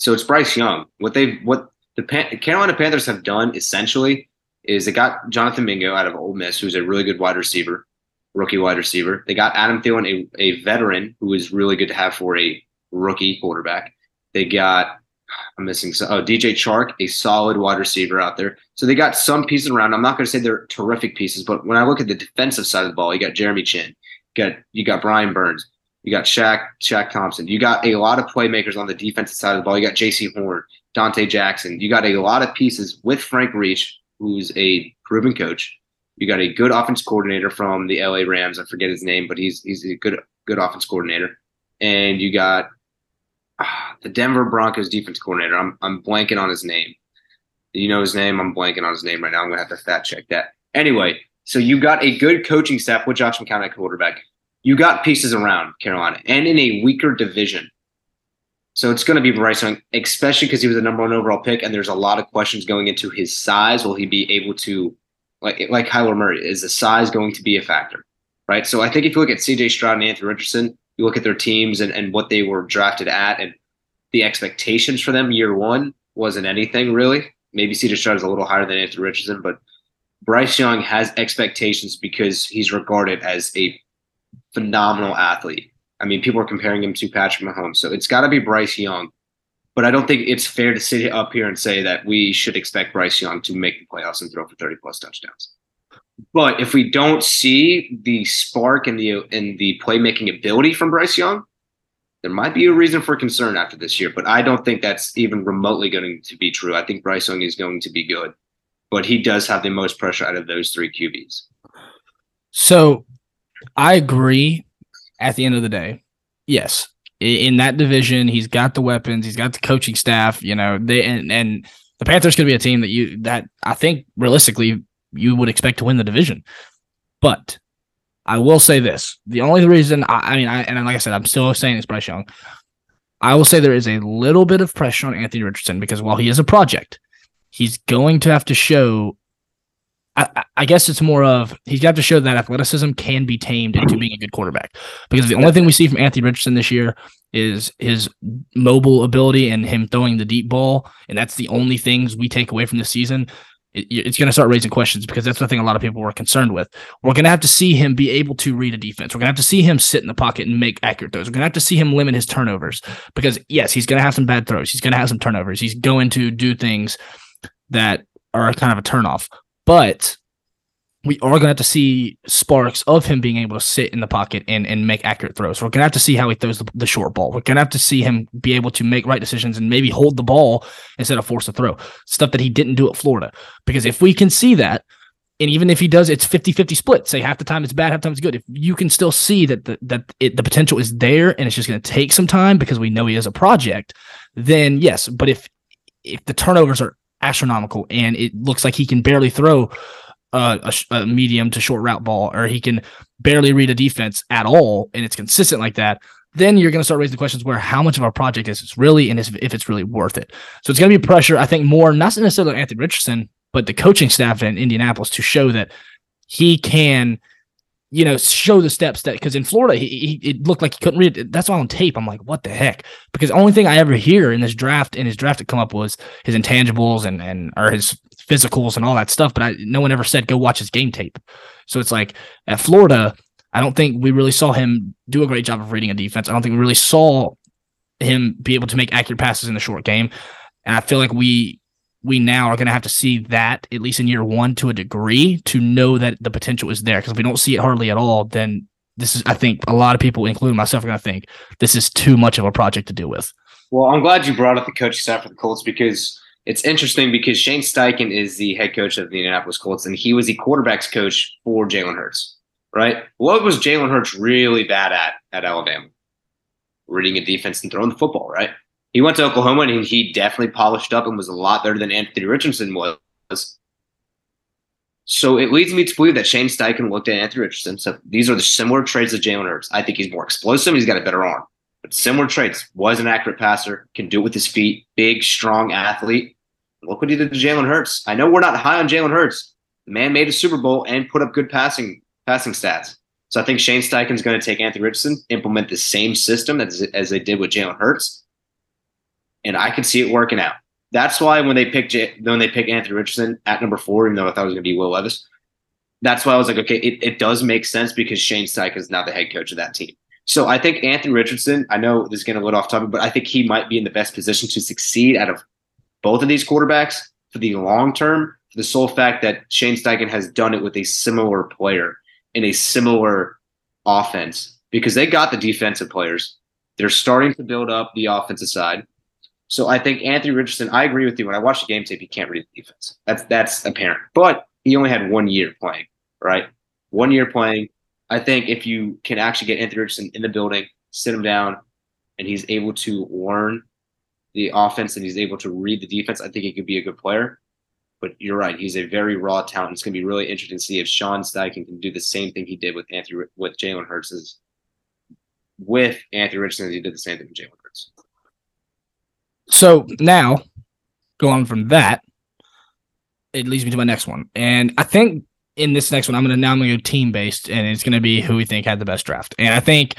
so it's Bryce Young. What they what the Pan- Carolina Panthers have done essentially is they got Jonathan Mingo out of Ole Miss, who's a really good wide receiver, rookie wide receiver. They got Adam Thielen, a, a veteran who is really good to have for a rookie quarterback. They got I'm missing some, oh DJ Chark, a solid wide receiver out there. So they got some pieces around. I'm not going to say they're terrific pieces, but when I look at the defensive side of the ball, you got Jeremy Chinn, you got you got Brian Burns, you got Shaq Shaq Thompson, you got a lot of playmakers on the defensive side of the ball. You got Jaycee Horn, Donte Jackson. You got a lot of pieces with Frank Reich, who's a proven coach. You got a good offense coordinator from the LA Rams. I forget his name, but he's he's a good good offense coordinator. And you got ah, the Denver Broncos defense coordinator. I'm I'm blanking on his name. You know his name. I'm blanking on his name right now. I'm gonna have to fact check that. Anyway, so you got a good coaching staff with Josh McCown at quarterback. You got pieces around Carolina and in a weaker division. So it's going to be Bryce Young, especially because he was the number one overall pick, and there's a lot of questions going into his size. Will he be able to, like like Kyler Murray, is the size going to be a factor, right? So I think if you look at C.J. Stroud and Anthony Richardson, you look at their teams and, and what they were drafted at and the expectations for them year one wasn't anything really. Maybe C.J. Stroud is a little higher than Anthony Richardson, but Bryce Young has expectations because he's regarded as a phenomenal athlete. I mean, people are comparing him to Patrick Mahomes, so it's got to be Bryce Young. But I don't think it's fair to sit up here and say that we should expect Bryce Young to make the playoffs and throw for 30 plus touchdowns. But if we don't see the spark and the and the playmaking ability from Bryce Young, there might be a reason for concern after this year. But I don't think that's even remotely going to be true. I think Bryce Young is going to be good, but he does have the most pressure out of those three QBs. So I agree. At the end of the day, yes, in that division, he's got the weapons, he's got the coaching staff. You know, they and and the Panthers to be a team that you that I think realistically you would expect to win the division. But I will say this: the only reason I, I mean, I and like I said, I'm still saying it's Bryce Young. I will say there is a little bit of pressure on Anthony Richardson because while he is a project, he's going to have to show. I, I guess it's more of he's got to show that athleticism can be tamed into being a good quarterback. Because the only thing we see from Anthony Richardson this year is his mobile ability and him throwing the deep ball, and that's the only things we take away from this season it, it's going to start raising questions because that's the thing a lot of people were concerned with. We're going to have to see him be able to read a defense. We're going to have to see him sit in the pocket and make accurate throws. We're going to have to see him limit his turnovers because, yes, he's going to have some bad throws. He's going to have some turnovers. He's going to do things that are kind of a turnoff. But we are going to have to see sparks of him being able to sit in the pocket and, and make accurate throws. We're going to have to see how he throws the, the short ball. We're going to have to see him be able to make right decisions and maybe hold the ball instead of force a throw. Stuff that he didn't do at Florida. Because if we can see that, and even if he does, it's 50 50 split. Say half the time it's bad, half the time it's good. If you can still see that the, that it, the potential is there and it's just going to take some time because we know he is a project, then yes. But if if the turnovers are astronomical and it looks like he can barely throw a, a, medium to short route ball, or he can barely read a defense at all, and it's consistent like that, then you're going to start raising the questions where how much of our project is this really, and if it's really worth it. So it's going to be pressure, I think, more not necessarily Anthony Richardson, but the coaching staff in Indianapolis to show that he can you know, show the steps that because in Florida he, he, it looked like he couldn't read it. That's why on tape I'm like, what the heck? Because the only thing I ever hear in this draft in his draft to come up was his intangibles and and or his physicals and all that stuff. But I, no one ever said go watch his game tape. So it's like at Florida, I don't think we really saw him do a great job of reading a defense. I don't think we really saw him be able to make accurate passes in the short game. And I feel like we we now are going to have to see that at least in year one to a degree to know that the potential is there. Because if we don't see it hardly at all, then this is, I think, a lot of people, including myself, are going to think this is too much of a project to deal with. Well, I'm glad you brought up the coaching staff for the Colts because it's interesting because Shane Steichen is the head coach of the Indianapolis Colts, and he was the quarterbacks coach for Jalen Hurts. Right? What was Jalen Hurts really bad at at Alabama? Reading a defense and throwing the football, right? He went to Oklahoma and he definitely polished up and was a lot better than Anthony Richardson was. So it leads me to believe that Shane Steichen looked at Anthony Richardson. So these are the similar traits of Jalen Hurts. I think he's more explosive. He's got a better arm, but similar traits. Was an accurate passer, can do it with his feet, big, strong athlete. Look what he did to Jalen Hurts. I know we're not high on Jalen Hurts. The man made a Super Bowl and put up good passing passing stats. So I think Shane Steichen's going to take Anthony Richardson, implement the same system as, as they did with Jalen Hurts, and I could see it working out. That's why when they picked J- when they picked Anthony Richardson at number four, even though I thought it was going to be Will Levis, that's why I was like, okay, it, it does make sense because Shane Steichen is now the head coach of that team. So I think Anthony Richardson, I know this is getting a little off topic, but I think he might be in the best position to succeed out of both of these quarterbacks for the long term, for the sole fact that Shane Steichen has done it with a similar player in a similar offense because they got the defensive players. They're starting to build up the offensive side. So I think Anthony Richardson, I agree with you. When I watch the game tape, he can't read the defense. That's that's apparent. But he only had one year playing, right? One year playing. I think if you can actually get Anthony Richardson in the building, sit him down, and he's able to learn the offense and he's able to read the defense, I think he could be a good player. But you're right; he's a very raw talent. It's going to be really interesting to see if Sean Steichen can do the same thing he did with Anthony with Jalen Hurts with Anthony Richardson. He did the same thing with Jalen. So now, going from that, it leads me to my next one, and I think in this next one, I'm gonna now I'm gonna go team based, and it's gonna be who we think had the best draft. And I think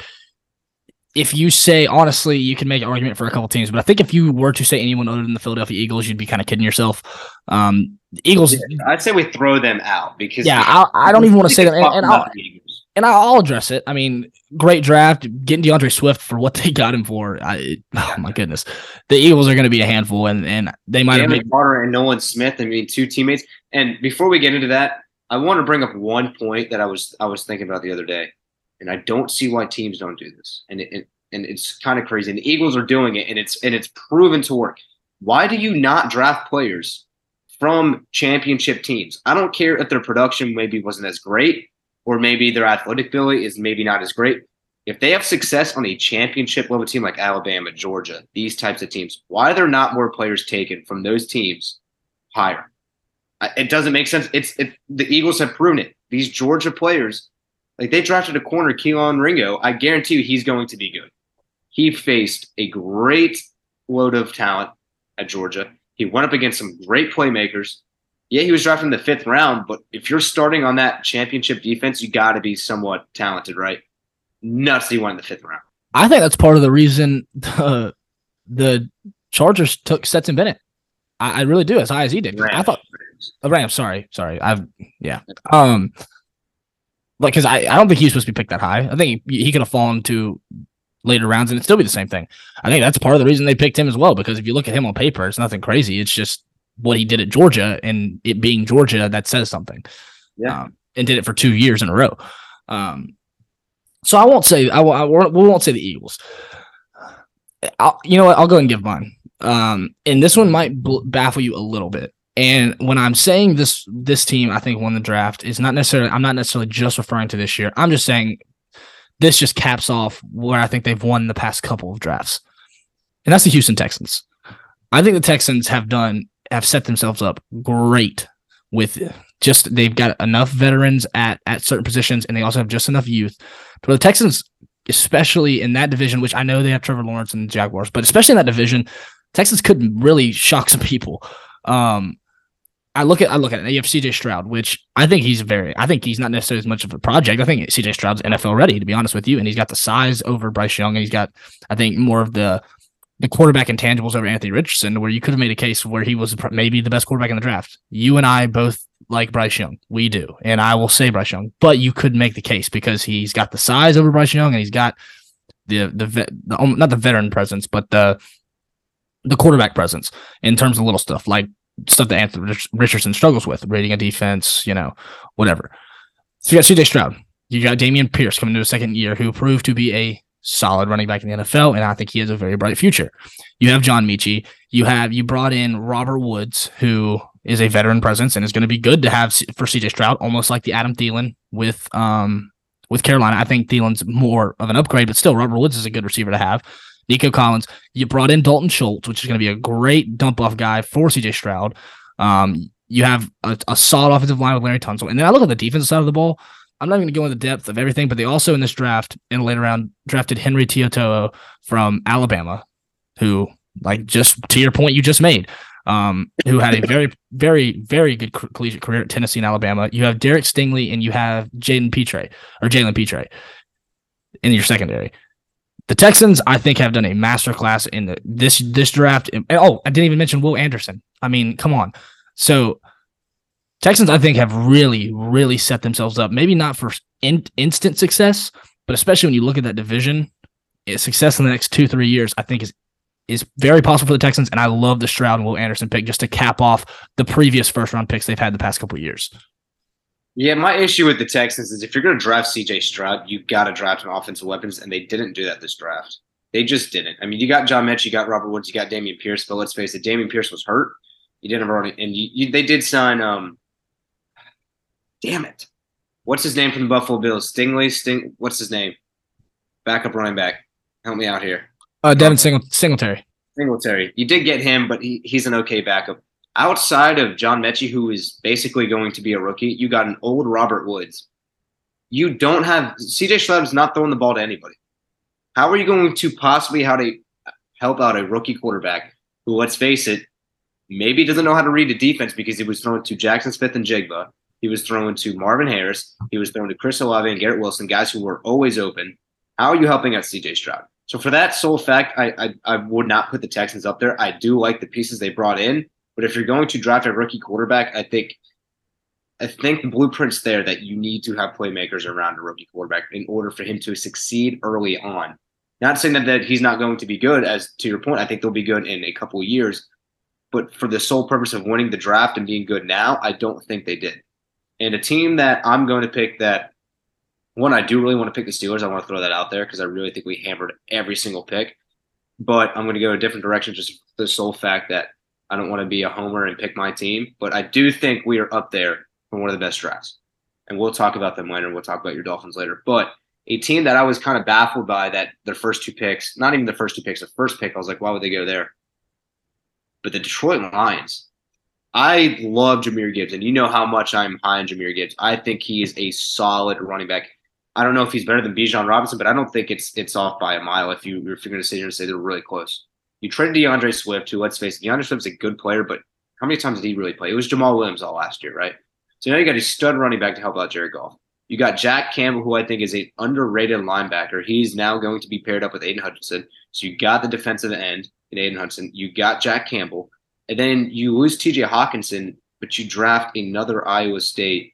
if you say honestly, you can make an argument for a couple teams, but I think if you were to say anyone other than the Philadelphia Eagles, you'd be kind of kidding yourself. Um, Eagles, I'd say we throw them out because yeah, I, I don't even want to say them, and, and and I'll address it. I mean, great draft, getting D'Andre Swift for what <laughs> they got him for. I, oh my goodness, the Eagles are going to be a handful, and and they might have made Carter and Nolan Smith. I mean, two teammates. And before we get into that, I want to bring up one point that I was I was thinking about the other day, and I don't see why teams don't do this, and it, and it's kind of crazy. And the Eagles are doing it, and it's and it's proven to work. Why do you not draft players from championship teams? I don't care if their production maybe wasn't as great or maybe their athletic ability is maybe not as great. If they have success on a championship level team like Alabama, Georgia, these types of teams, why are there not more players taken from those teams higher? It doesn't make sense. It's it, the Eagles have proven it. These Georgia players, like they drafted a corner, Kelee Ringo. I guarantee you, he's going to be good. He faced a great load of talent at Georgia. He went up against some great playmakers yeah, he was drafted in the fifth round, but if you're starting on that championship defense, you got to be somewhat talented, right? Nuts he went in the fifth round. I think that's part of the reason <laughs> the, the Chargers took Stetson Bennett. I, I really do, as high as he did. Rams. I thought oh, Rams. Sorry, sorry. I've yeah. Um, like because I, I don't think he was supposed to be picked that high. I think he, he could have fallen to later rounds and it'd still be the same thing. I think that's part of the reason they picked him as well because if you look at him on paper, it's nothing crazy. It's just what he did at Georgia and it being Georgia, that says something. Yeah. Um, and did it for two years in a row. Um, so I won't say, I, I won't, we won't say the Eagles. I'll, you know what? I'll go and give mine. Um, and this one might bl- baffle you a little bit. And when I'm saying this, this team I think won the draft is not necessarily. I'm not necessarily just referring to this year. I'm just saying this just caps off where I think they've won the past couple of drafts, and that's the Houston Texans. I think the Texans have done have set themselves up great with just they've got enough veterans at at certain positions and they also have just enough youth. For the Texans, especially in that division, which I know they have Trevor Lawrence and the Jaguars, but especially in that division, Texans could really shock some people. Um, I look at I look at it. You have CJ Stroud, which I think he's very. I think he's not necessarily as much of a project. I think CJ Stroud's NFL ready, to be honest with you, and he's got the size over Bryce Young, and he's got I think more of the the quarterback intangibles over Anthony Richardson, where you could have made a case where he was maybe the best quarterback in the draft. You and I both like Bryce Young. We do. And I will say Bryce Young, but you could make the case because he's got the size over Bryce Young and he's got the, the, the um, not the veteran presence, but the, the quarterback presence in terms of little stuff like stuff that Anthony Richardson struggles with, rating a defense, you know, whatever. So you got CJ Stroud. You got Dameon Pierce coming to a second year who proved to be a solid running back in the NFL, and I think he has a very bright future. You have John Metchie. You have you brought in Robert Woods, who is a veteran presence and is going to be good to have for CJ Stroud, almost like the Adam Thielen with um with Carolina. I think Thielen's more of an upgrade, but still Robert Woods is a good receiver to have. Nico Collins, you brought in Dalton Schultz, which is going to be a great dump off guy for CJ Stroud. Um, you have a, a solid offensive line with Laremy Tunsil, and then I look at the defensive side of the ball. I'm not even going to go into the depth of everything, but they also in this draft in later round drafted Henry To'oTo'o from Alabama, who like just to your point you just made, um, who had a very, very, very good collegiate career at Tennessee and Alabama. You have Derek Stingley and you have Jaden Pitre or Jalen Pitre in your secondary. The Texans, I think, have done a masterclass in the, this this draft. Oh, I didn't even mention Will Anderson. I mean, come on. So Texans, I think, have really, really set themselves up. Maybe not for in, instant success, but especially when you look at that division, eh, success in the next two, three years, I think is is very possible for the Texans. And I love the Stroud and Will Anderson pick just to cap off the previous first round picks they've had the past couple years. Yeah, my issue with the Texans is if you're going to draft CJ Stroud, you've got to draft an offensive weapons, and they didn't do that this draft. They just didn't. I mean, you got John Metchie, you got Robert Woods, you got Dameon Pierce, but let's face it, Dameon Pierce was hurt. You didn't have already, and you, you, they did sign. um Damn it, what's his name from the Buffalo Bills? Stingley, Sting. What's his name? Backup running back. Help me out here. Uh, Devin Singl- Singletary. Singletary. You did get him, but he, he's an okay backup. Outside of John Metchie, who is basically going to be a rookie, you got an old Robert Woods. You don't have CJ Stroud's not throwing the ball to anybody. How are you going to possibly how to help out a rookie quarterback who, let's face it, maybe doesn't know how to read the defense because he was thrown to Jaxon Smith-Njigba. He was throwing to Marvin Harris. He was throwing to Chris Olave and Garrett Wilson, guys who were always open. How are you helping out CJ Stroud? So for that sole fact, I, I, I would not put the Texans up there. I do like the pieces they brought in, but if you're going to draft a rookie quarterback, I think I think the blueprint's there that you need to have playmakers around a rookie quarterback in order for him to succeed early on. Not saying that, that he's not going to be good, as to your point, I think they'll be good in a couple years. But for the sole purpose of winning the draft and being good now, I don't think they did. And a team that I'm going to pick that one, I do really want to pick the Steelers. I want to throw that out there because I really think we hammered every single pick. But I'm going to go a different direction just for the sole fact that I don't want to be a homer and pick my team. But I do think we are up there for one of the best drafts. And we'll talk about them later. We'll talk about your Dolphins later. But a team that I was kind of baffled by that their first two picks, not even the first two picks, the first pick, I was like, why would they go there? But the Detroit Lions, I love Jahmyr Gibbs, and you know how much I'm high on Jahmyr Gibbs. I think he is a solid running back. I don't know if he's better than Bijan Robinson, but I don't think it's it's off by a mile if you if you're going to sit here and say they're really close. You traded D'Andre Swift, who let's face it, D'Andre Swift's a good player, but how many times did he really play? It was Jamaal Williams all last year, right? So now you got a stud running back to help out Jared Goff. You got Jack Campbell, who I think is an underrated linebacker. He's now going to be paired up with Aidan Hutchinson. So you got the defensive end in Aidan Hutchinson. You got Jack Campbell. And then you lose TJ Hockenson, but you draft another Iowa State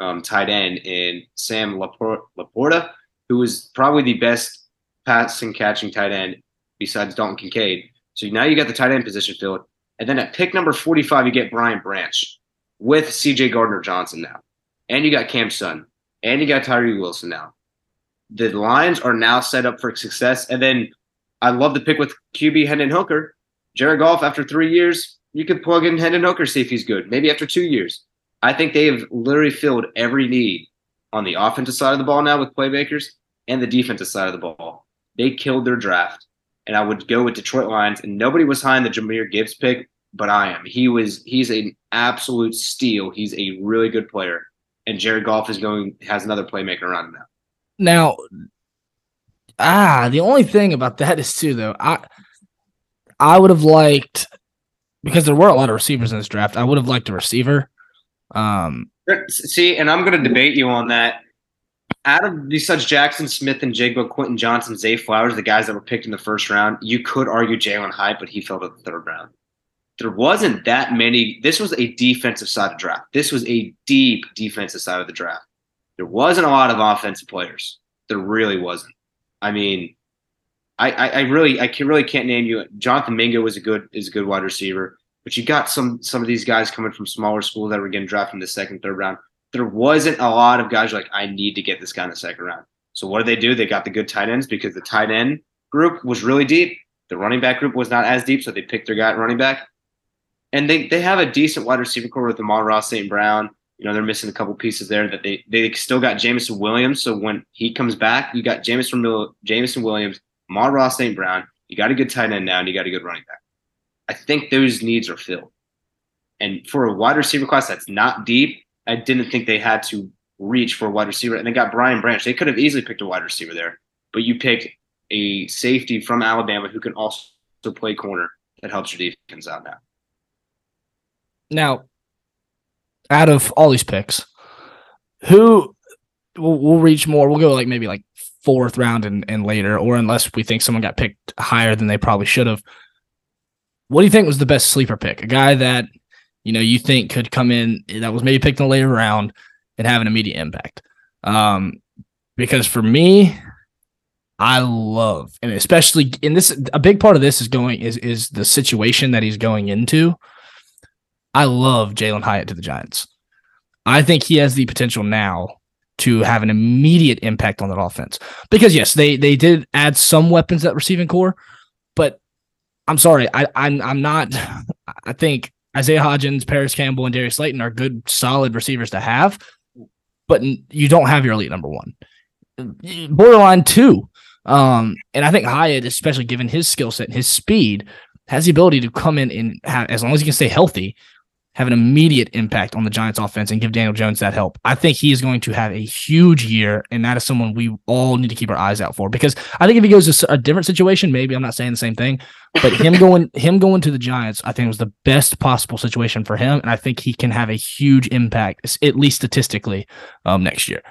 um, tight end in Sam LaPorta, who is probably the best passing catching tight end besides Dalton Kincaid. So now you got the tight end position filled. And then at pick number 45, you get Brian Branch with CJ Gardner Johnson now. And you got Cam Sutton. And you got Tyree Wilson now. The Lions are now set up for success. And then I love the pick with QB Hendon Hooker. Jared Goff, after three years, you could plug in Hendon Hooker, see if he's good. Maybe after two years. I think they have literally filled every need on the offensive side of the ball now with playmakers and the defensive side of the ball. They killed their draft. And I would go with Detroit Lions. And nobody was high on the Jahmyr Gibbs pick, but I am. He was he's an absolute steal. He's a really good player. And Jared Goff is going has another playmaker around him now. Now, ah, the only thing about that is too though, I I would have liked because there were a lot of receivers in this draft. I would have liked a receiver. Um, see, and I'm going to debate you on that. Out of these such Jaxon, Smith-Njigba, Quentin Johnston, Zay Flowers, the guys that were picked in the first round, you could argue Jalin Hyatt, but he fell to the third round. There wasn't that many. This was a defensive side of draft. This was a deep defensive side of the draft. There wasn't a lot of offensive players. There really wasn't. I mean, I, I, really I can really can't name you. Jonathan Mingo was a good is a good wide receiver, but you got some some of these guys coming from smaller schools that were getting drafted in the second, third round. There wasn't a lot of guys like I need to get this guy in the second round. So what did they do? They got the good tight ends because the tight end group was really deep. The running back group was not as deep, so they picked their guy at running back. And they, they have a decent wide receiver core with Amon-Ra St. Brown. You know, they're missing a couple pieces there that they they still got Jameson Williams. So when he comes back, you got Jameson Jameson Williams, Amon-Ra St. Brown. You got a good tight end now, and you got a good running back. I think those needs are filled. And for a wide receiver class that's not deep, I didn't think they had to reach for a wide receiver. And they got Brian Branch. They could have easily picked a wide receiver there, but you picked a safety from Alabama who can also play corner that helps your defense out now. Now, out of all these picks, who we'll, we'll reach more? We'll go like maybe like fourth round and, and later, or unless we think someone got picked higher than they probably should have. What do you think was the best sleeper pick? A guy that you know you think could come in that was maybe picked in a later round and have an immediate impact. Um, because for me, I love, and especially in this, a big part of this is going is is the situation that he's going into. I love Jalin Hyatt to the Giants. I think he has the potential now to have an immediate impact on that offense. Because yes, they they did add some weapons that receiving core, but I'm sorry, I I'm I'm not. I think Isaiah Hodgins, Parris Campbell, and Darius Slayton are good, solid receivers to have, but you don't have your elite number one, borderline two. Um, and I think Hyatt, especially given his skill set and his speed, has the ability to come in and have, as long as he can stay healthy, have an immediate impact on the Giants offense and give Daniel Jones that help. I think he is going to have a huge year, and that is someone we all need to keep our eyes out for because I think if he goes to a different situation, maybe I'm not saying the same thing, but him <laughs> going him going to the Giants, I think was the best possible situation for him, and I think he can have a huge impact, at least statistically, um, next year.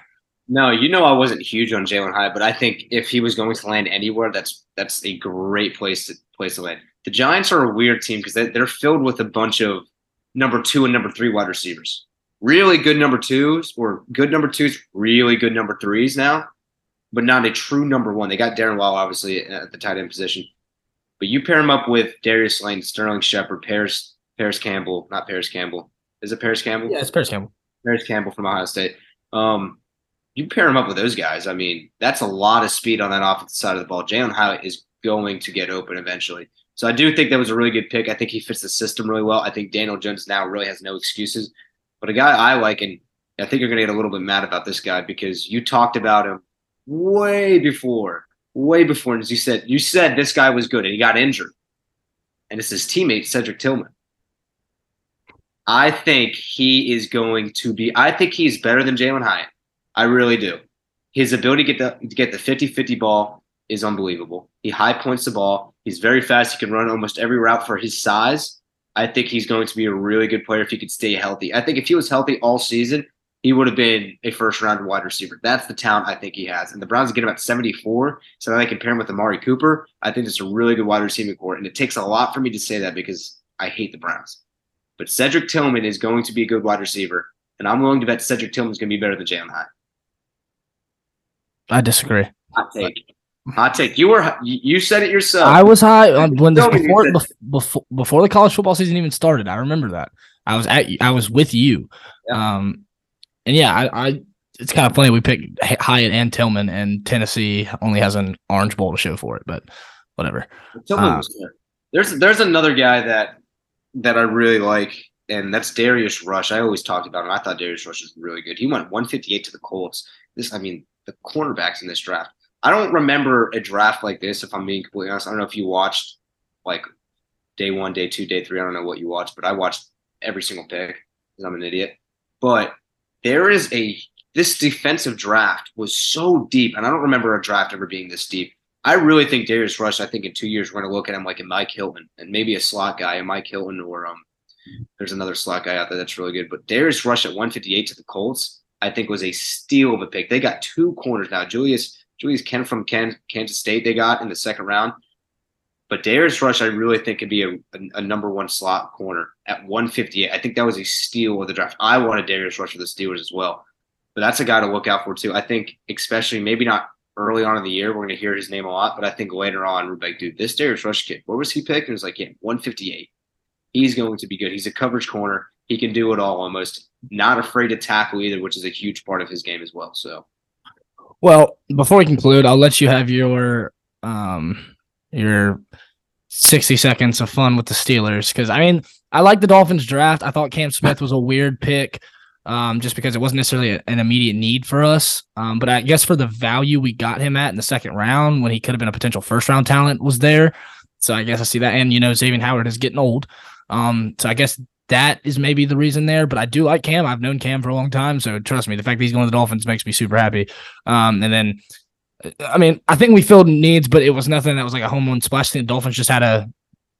No, you know I wasn't huge on Jalin Hyatt, but I think if he was going to land anywhere, that's that's a great place to place to land. The Giants are a weird team because they, they're filled with a bunch of number two and number three wide receivers. Really good number twos or good number twos, really good number threes now, but not a true number one. They got Darren Waller, obviously at the tight end position, but you pair him up with Darius Lane, Sterling Shepard, Paris, Paris Campbell, not Paris Campbell. Is it Paris Campbell? Yeah, it's Parris Campbell. Paris Campbell from Ohio State. Um, you pair him up with those guys. I mean, that's a lot of speed on that offensive side of the ball. Jalin Hyatt is going to get open eventually. So I do think that was a really good pick. I think he fits the system really well. I think Daniel Jones now really has no excuses. But a guy I like, and I think you're going to get a little bit mad about this guy because you talked about him way before, way before. And as you said, you said this guy was good and he got injured. And it's his teammate, Cedric Tillman. I think he is going to be, I think he's better than Jalin Hyatt. I really do. His ability to get the, to get the 50 50 ball is unbelievable. He high points the ball. He's very fast. He can run almost every route for his size. I think he's going to be a really good player if he could stay healthy. I think if he was healthy all season, he would have been a first round wide receiver. That's the talent I think he has. And the Browns get him at 74. So then I compare him with Amari Cooper. I think it's a really good wide receiving core. And it takes a lot for me to say that because I hate the Browns. But Cedric Tillman is going to be a good wide receiver. And I'm willing to bet Cedric Tillman is going to be better than Jalin Hyatt. I disagree. Hot take. Hot take. You were you said it yourself. I was high um, when this, before, before before the college football season even started. I remember that. I was at I was with you. Yeah. Um, and yeah, I, I it's kind of funny we picked Hyatt and Tillman, and Tennessee only has an Orange Bowl to show for it, but whatever. Tillman was There's there's another guy that that I really like, and that's Darius Rush. I always talked about him. I thought Darius Rush was really good. He went 158 to the Colts. This, I mean, the cornerbacks in this draft I don't remember a draft like this. If I'm being completely honest, I don't know if you watched like day one, day two, day three. I don't know what you watched, but I watched every single pick because I'm an idiot. But there is a this defensive draft was so deep, and I don't remember a draft ever being this deep. I really think Darius Rush. I think in two years we're going to look at him like a Mike Hilton and maybe a slot guy, a Mike Hilton, or um, there's another slot guy out there that's really good. But Darius Rush at 158 to the Colts, I think was a steal of a pick. They got two corners now. Julius Julius Ken from Kansas State they got in the second round. But Darius Rush, I really think could be a, a, a, number one slot corner at 158. I think that was a steal of the draft. I wanted Darius Rush for the Steelers as well. But that's a guy to look out for too. I think, especially maybe not early on in the year, we're going to hear his name a lot. But I think later on, we're like, dude, this Darius Rush kid, where was he picked? And it was like, yeah, 158. He's going to be good. He's a coverage corner. He can do it all almost. Not afraid to tackle either, which is a huge part of his game as well. So well, before we conclude, I'll let you have your um your 60 seconds of fun with the Steelers because I mean I like the Dolphins draft. I thought Cam Smith was a weird pick um, just because it wasn't necessarily an immediate need for us. Um, but I guess for the value we got him at in the second round when he could have been a potential first round talent was there. So I guess I see that. And you know, Xavier Howard is getting old. Um, so I guess that is maybe the reason there. But I do like Cam. I've known Cam for a long time, so trust me, the fact that he's going to the Dolphins makes me super happy. Um, and then, I mean, I think we filled needs, but it was nothing that was like a home run splash. The Dolphins just had a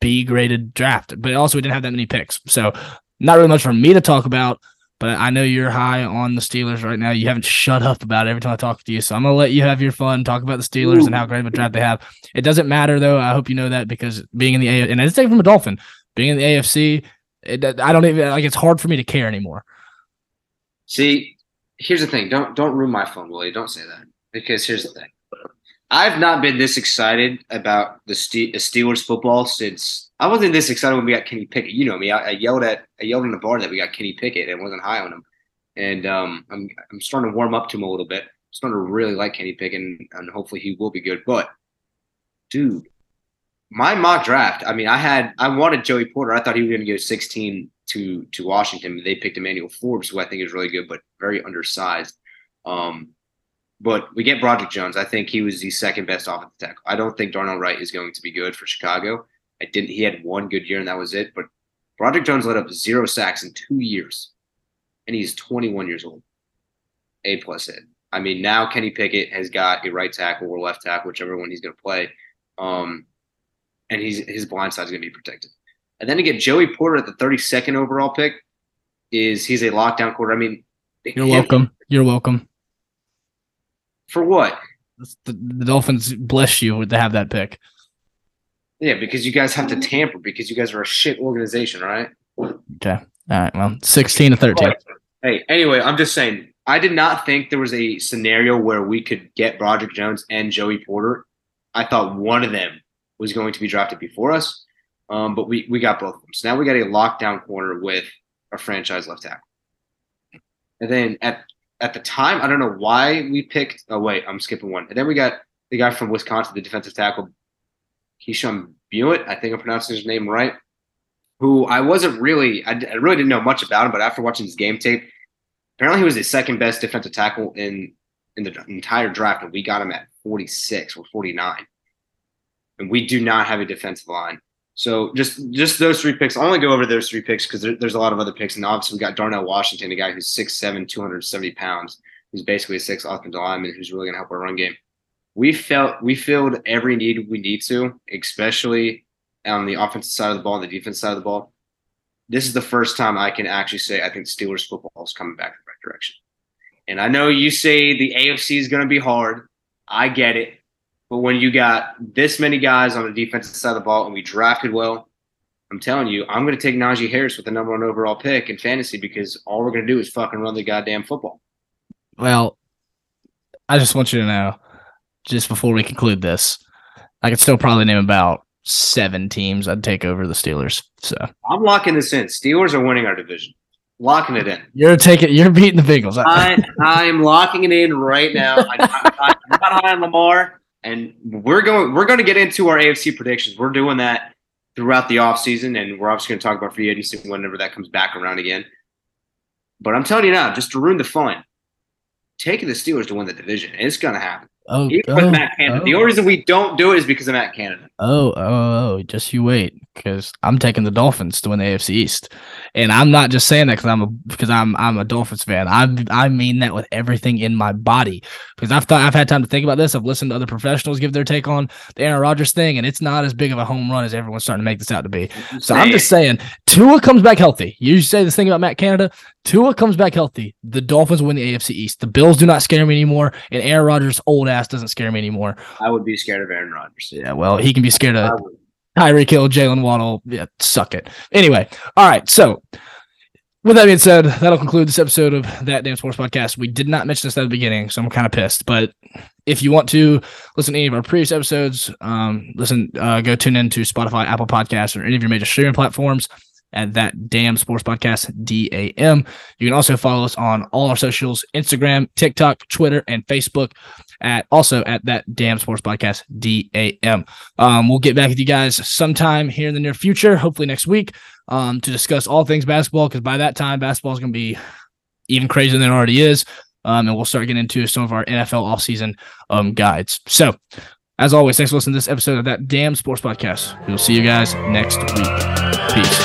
B graded draft, but also we didn't have that many picks, so not really much for me to talk about. but I know you're high on the Steelers right now. You haven't shut up about it every time I talk to you, so I'm gonna let you have your fun, talk about the Steelers Ooh. and how great of a draft they have. It doesn't matter though. I hope you know that because being in the A and I say it from a Dolphin, being in the AFC, it, I don't even like. It's hard for me to care anymore. See, here's the thing. Don't don't ruin my fun, Willie. Don't say that because here's the thing. I've not been this excited about the Steelers football since I wasn't this excited when we got Kenny Pickett. You know me. I, I yelled at I yelled in the bar that we got Kenny Pickett and wasn't high on him. And um, I'm I'm starting to warm up to him a little bit. I'm starting to really like Kenny Pickett, and, and hopefully he will be good. But dude, my mock draft. I mean, I had I wanted Joey Porter. I thought he was going to go 16 to to Washington. They picked Emmanuel Forbes, who I think is really good, but very undersized. Um, but we get Broderick Jones. I think he was the second best offensive tackle. I don't think Darnell Wright is going to be good for Chicago. I didn't. He had one good year and that was it. But Broderick Jones led up zero sacks in two years, and he's 21 years old. A plus hit. I mean, now Kenny Pickett has got a right tackle or left tackle, whichever one he's going to play, um, and he's his blind side is going to be protected. And then to get Joey Porter at the 32nd overall pick is he's a lockdown quarter. I mean, you're him, welcome. You're welcome. For what? The, the Dolphins bless you to have that pick. Yeah, because you guys have to tamper because you guys are a shit organization, right? Okay. All right. Well, 16 to 13. Hey, anyway, I'm just saying, I did not think there was a scenario where we could get Broderick Jones and Joey Porter. I thought one of them was going to be drafted before us, um, but we, we got both of them. So now we got a lockdown corner with a franchise left tackle. And then at at the time, I don't know why we picked. Oh wait, I'm skipping one. And then we got the guy from Wisconsin, the defensive tackle, Keishon Buitt. I think I'm pronouncing his name right. Who I wasn't really, I, I really didn't know much about him, but after watching his game tape, apparently he was the second best defensive tackle in in the entire draft, and we got him at 46 or 49. And we do not have a defensive line. So just just those three picks. I'll only go over those three picks because there, there's a lot of other picks. And obviously we got Darnell Washington, a guy who's 6'7", 270 pounds, who's basically a six offensive lineman who's really gonna help our run game. We felt we filled every need we need to, especially on the offensive side of the ball and the defense side of the ball. This is the first time I can actually say I think Steelers football is coming back in the right direction. And I know you say the AFC is going to be hard. I get it. But when you got this many guys on the defensive side of the ball and we drafted well, I'm telling you, I'm going to take Najee Harris with the number one overall pick in fantasy because all we're going to do is fucking run the goddamn football. Well, I just want you to know, just before we conclude this, I could still probably name about seven teams I'd take over the Steelers. So I'm locking this in. Steelers are winning our division. Locking it in. You're taking. You're beating the Bengals. I I'm locking it in right now. I'm not, I'm not high on Lamar and we're going we're going to get into our AFC predictions. We're doing that throughout the offseason, and we're obviously going to talk about free agency whenever that comes back around again. But I'm telling you now, just to ruin the fun, taking the Steelers to win the division, it's going to happen. Oh, Even with oh, Matt Canada. Oh. The only reason we oh. don't do it is because of Matt Canada. Oh, oh, oh, oh just you wait, because I'm taking the Dolphins to win the AFC East, and I'm not just saying that because I'm a because I'm I'm a Dolphins fan. I I mean that with everything in my body because I've thought I've had time to think about this. I've listened to other professionals give their take on the Aaron Rodgers thing, and it's not as big of a home run as everyone's starting to make this out to be. So I'm just saying, Tua comes back healthy. You say this thing about Matt Canada. Tua comes back healthy. The Dolphins win the AFC East. The Bills do not scare me anymore, and Aaron Rodgers' old ass doesn't scare me anymore. I would be scared of Aaron Rodgers. Yeah, well, he can be scared of Tyreek Hill, Jaylen Waddle. Yeah, suck it. Anyway, all right. So, with that being said, that'll conclude this episode of that damn sports podcast. We did not mention this at the beginning, so I'm kind of pissed. But if you want to listen to any of our previous episodes, um, listen, uh, go tune in to Spotify, Apple Podcasts, or any of your major streaming platforms at that damn sports podcast DAM. You can also follow us on all our socials Instagram, TikTok, Twitter, and Facebook at also at that damn sports podcast DAM. Um, we'll get back with you guys sometime here in the near future, hopefully next week, um, to discuss all things basketball because by that time, basketball is going to be even crazier than it already is. Um, and we'll start getting into some of our NFL offseason um, guides. So, as always, thanks for listening to this episode of that damn sports podcast. We'll see you guys next week. Peace.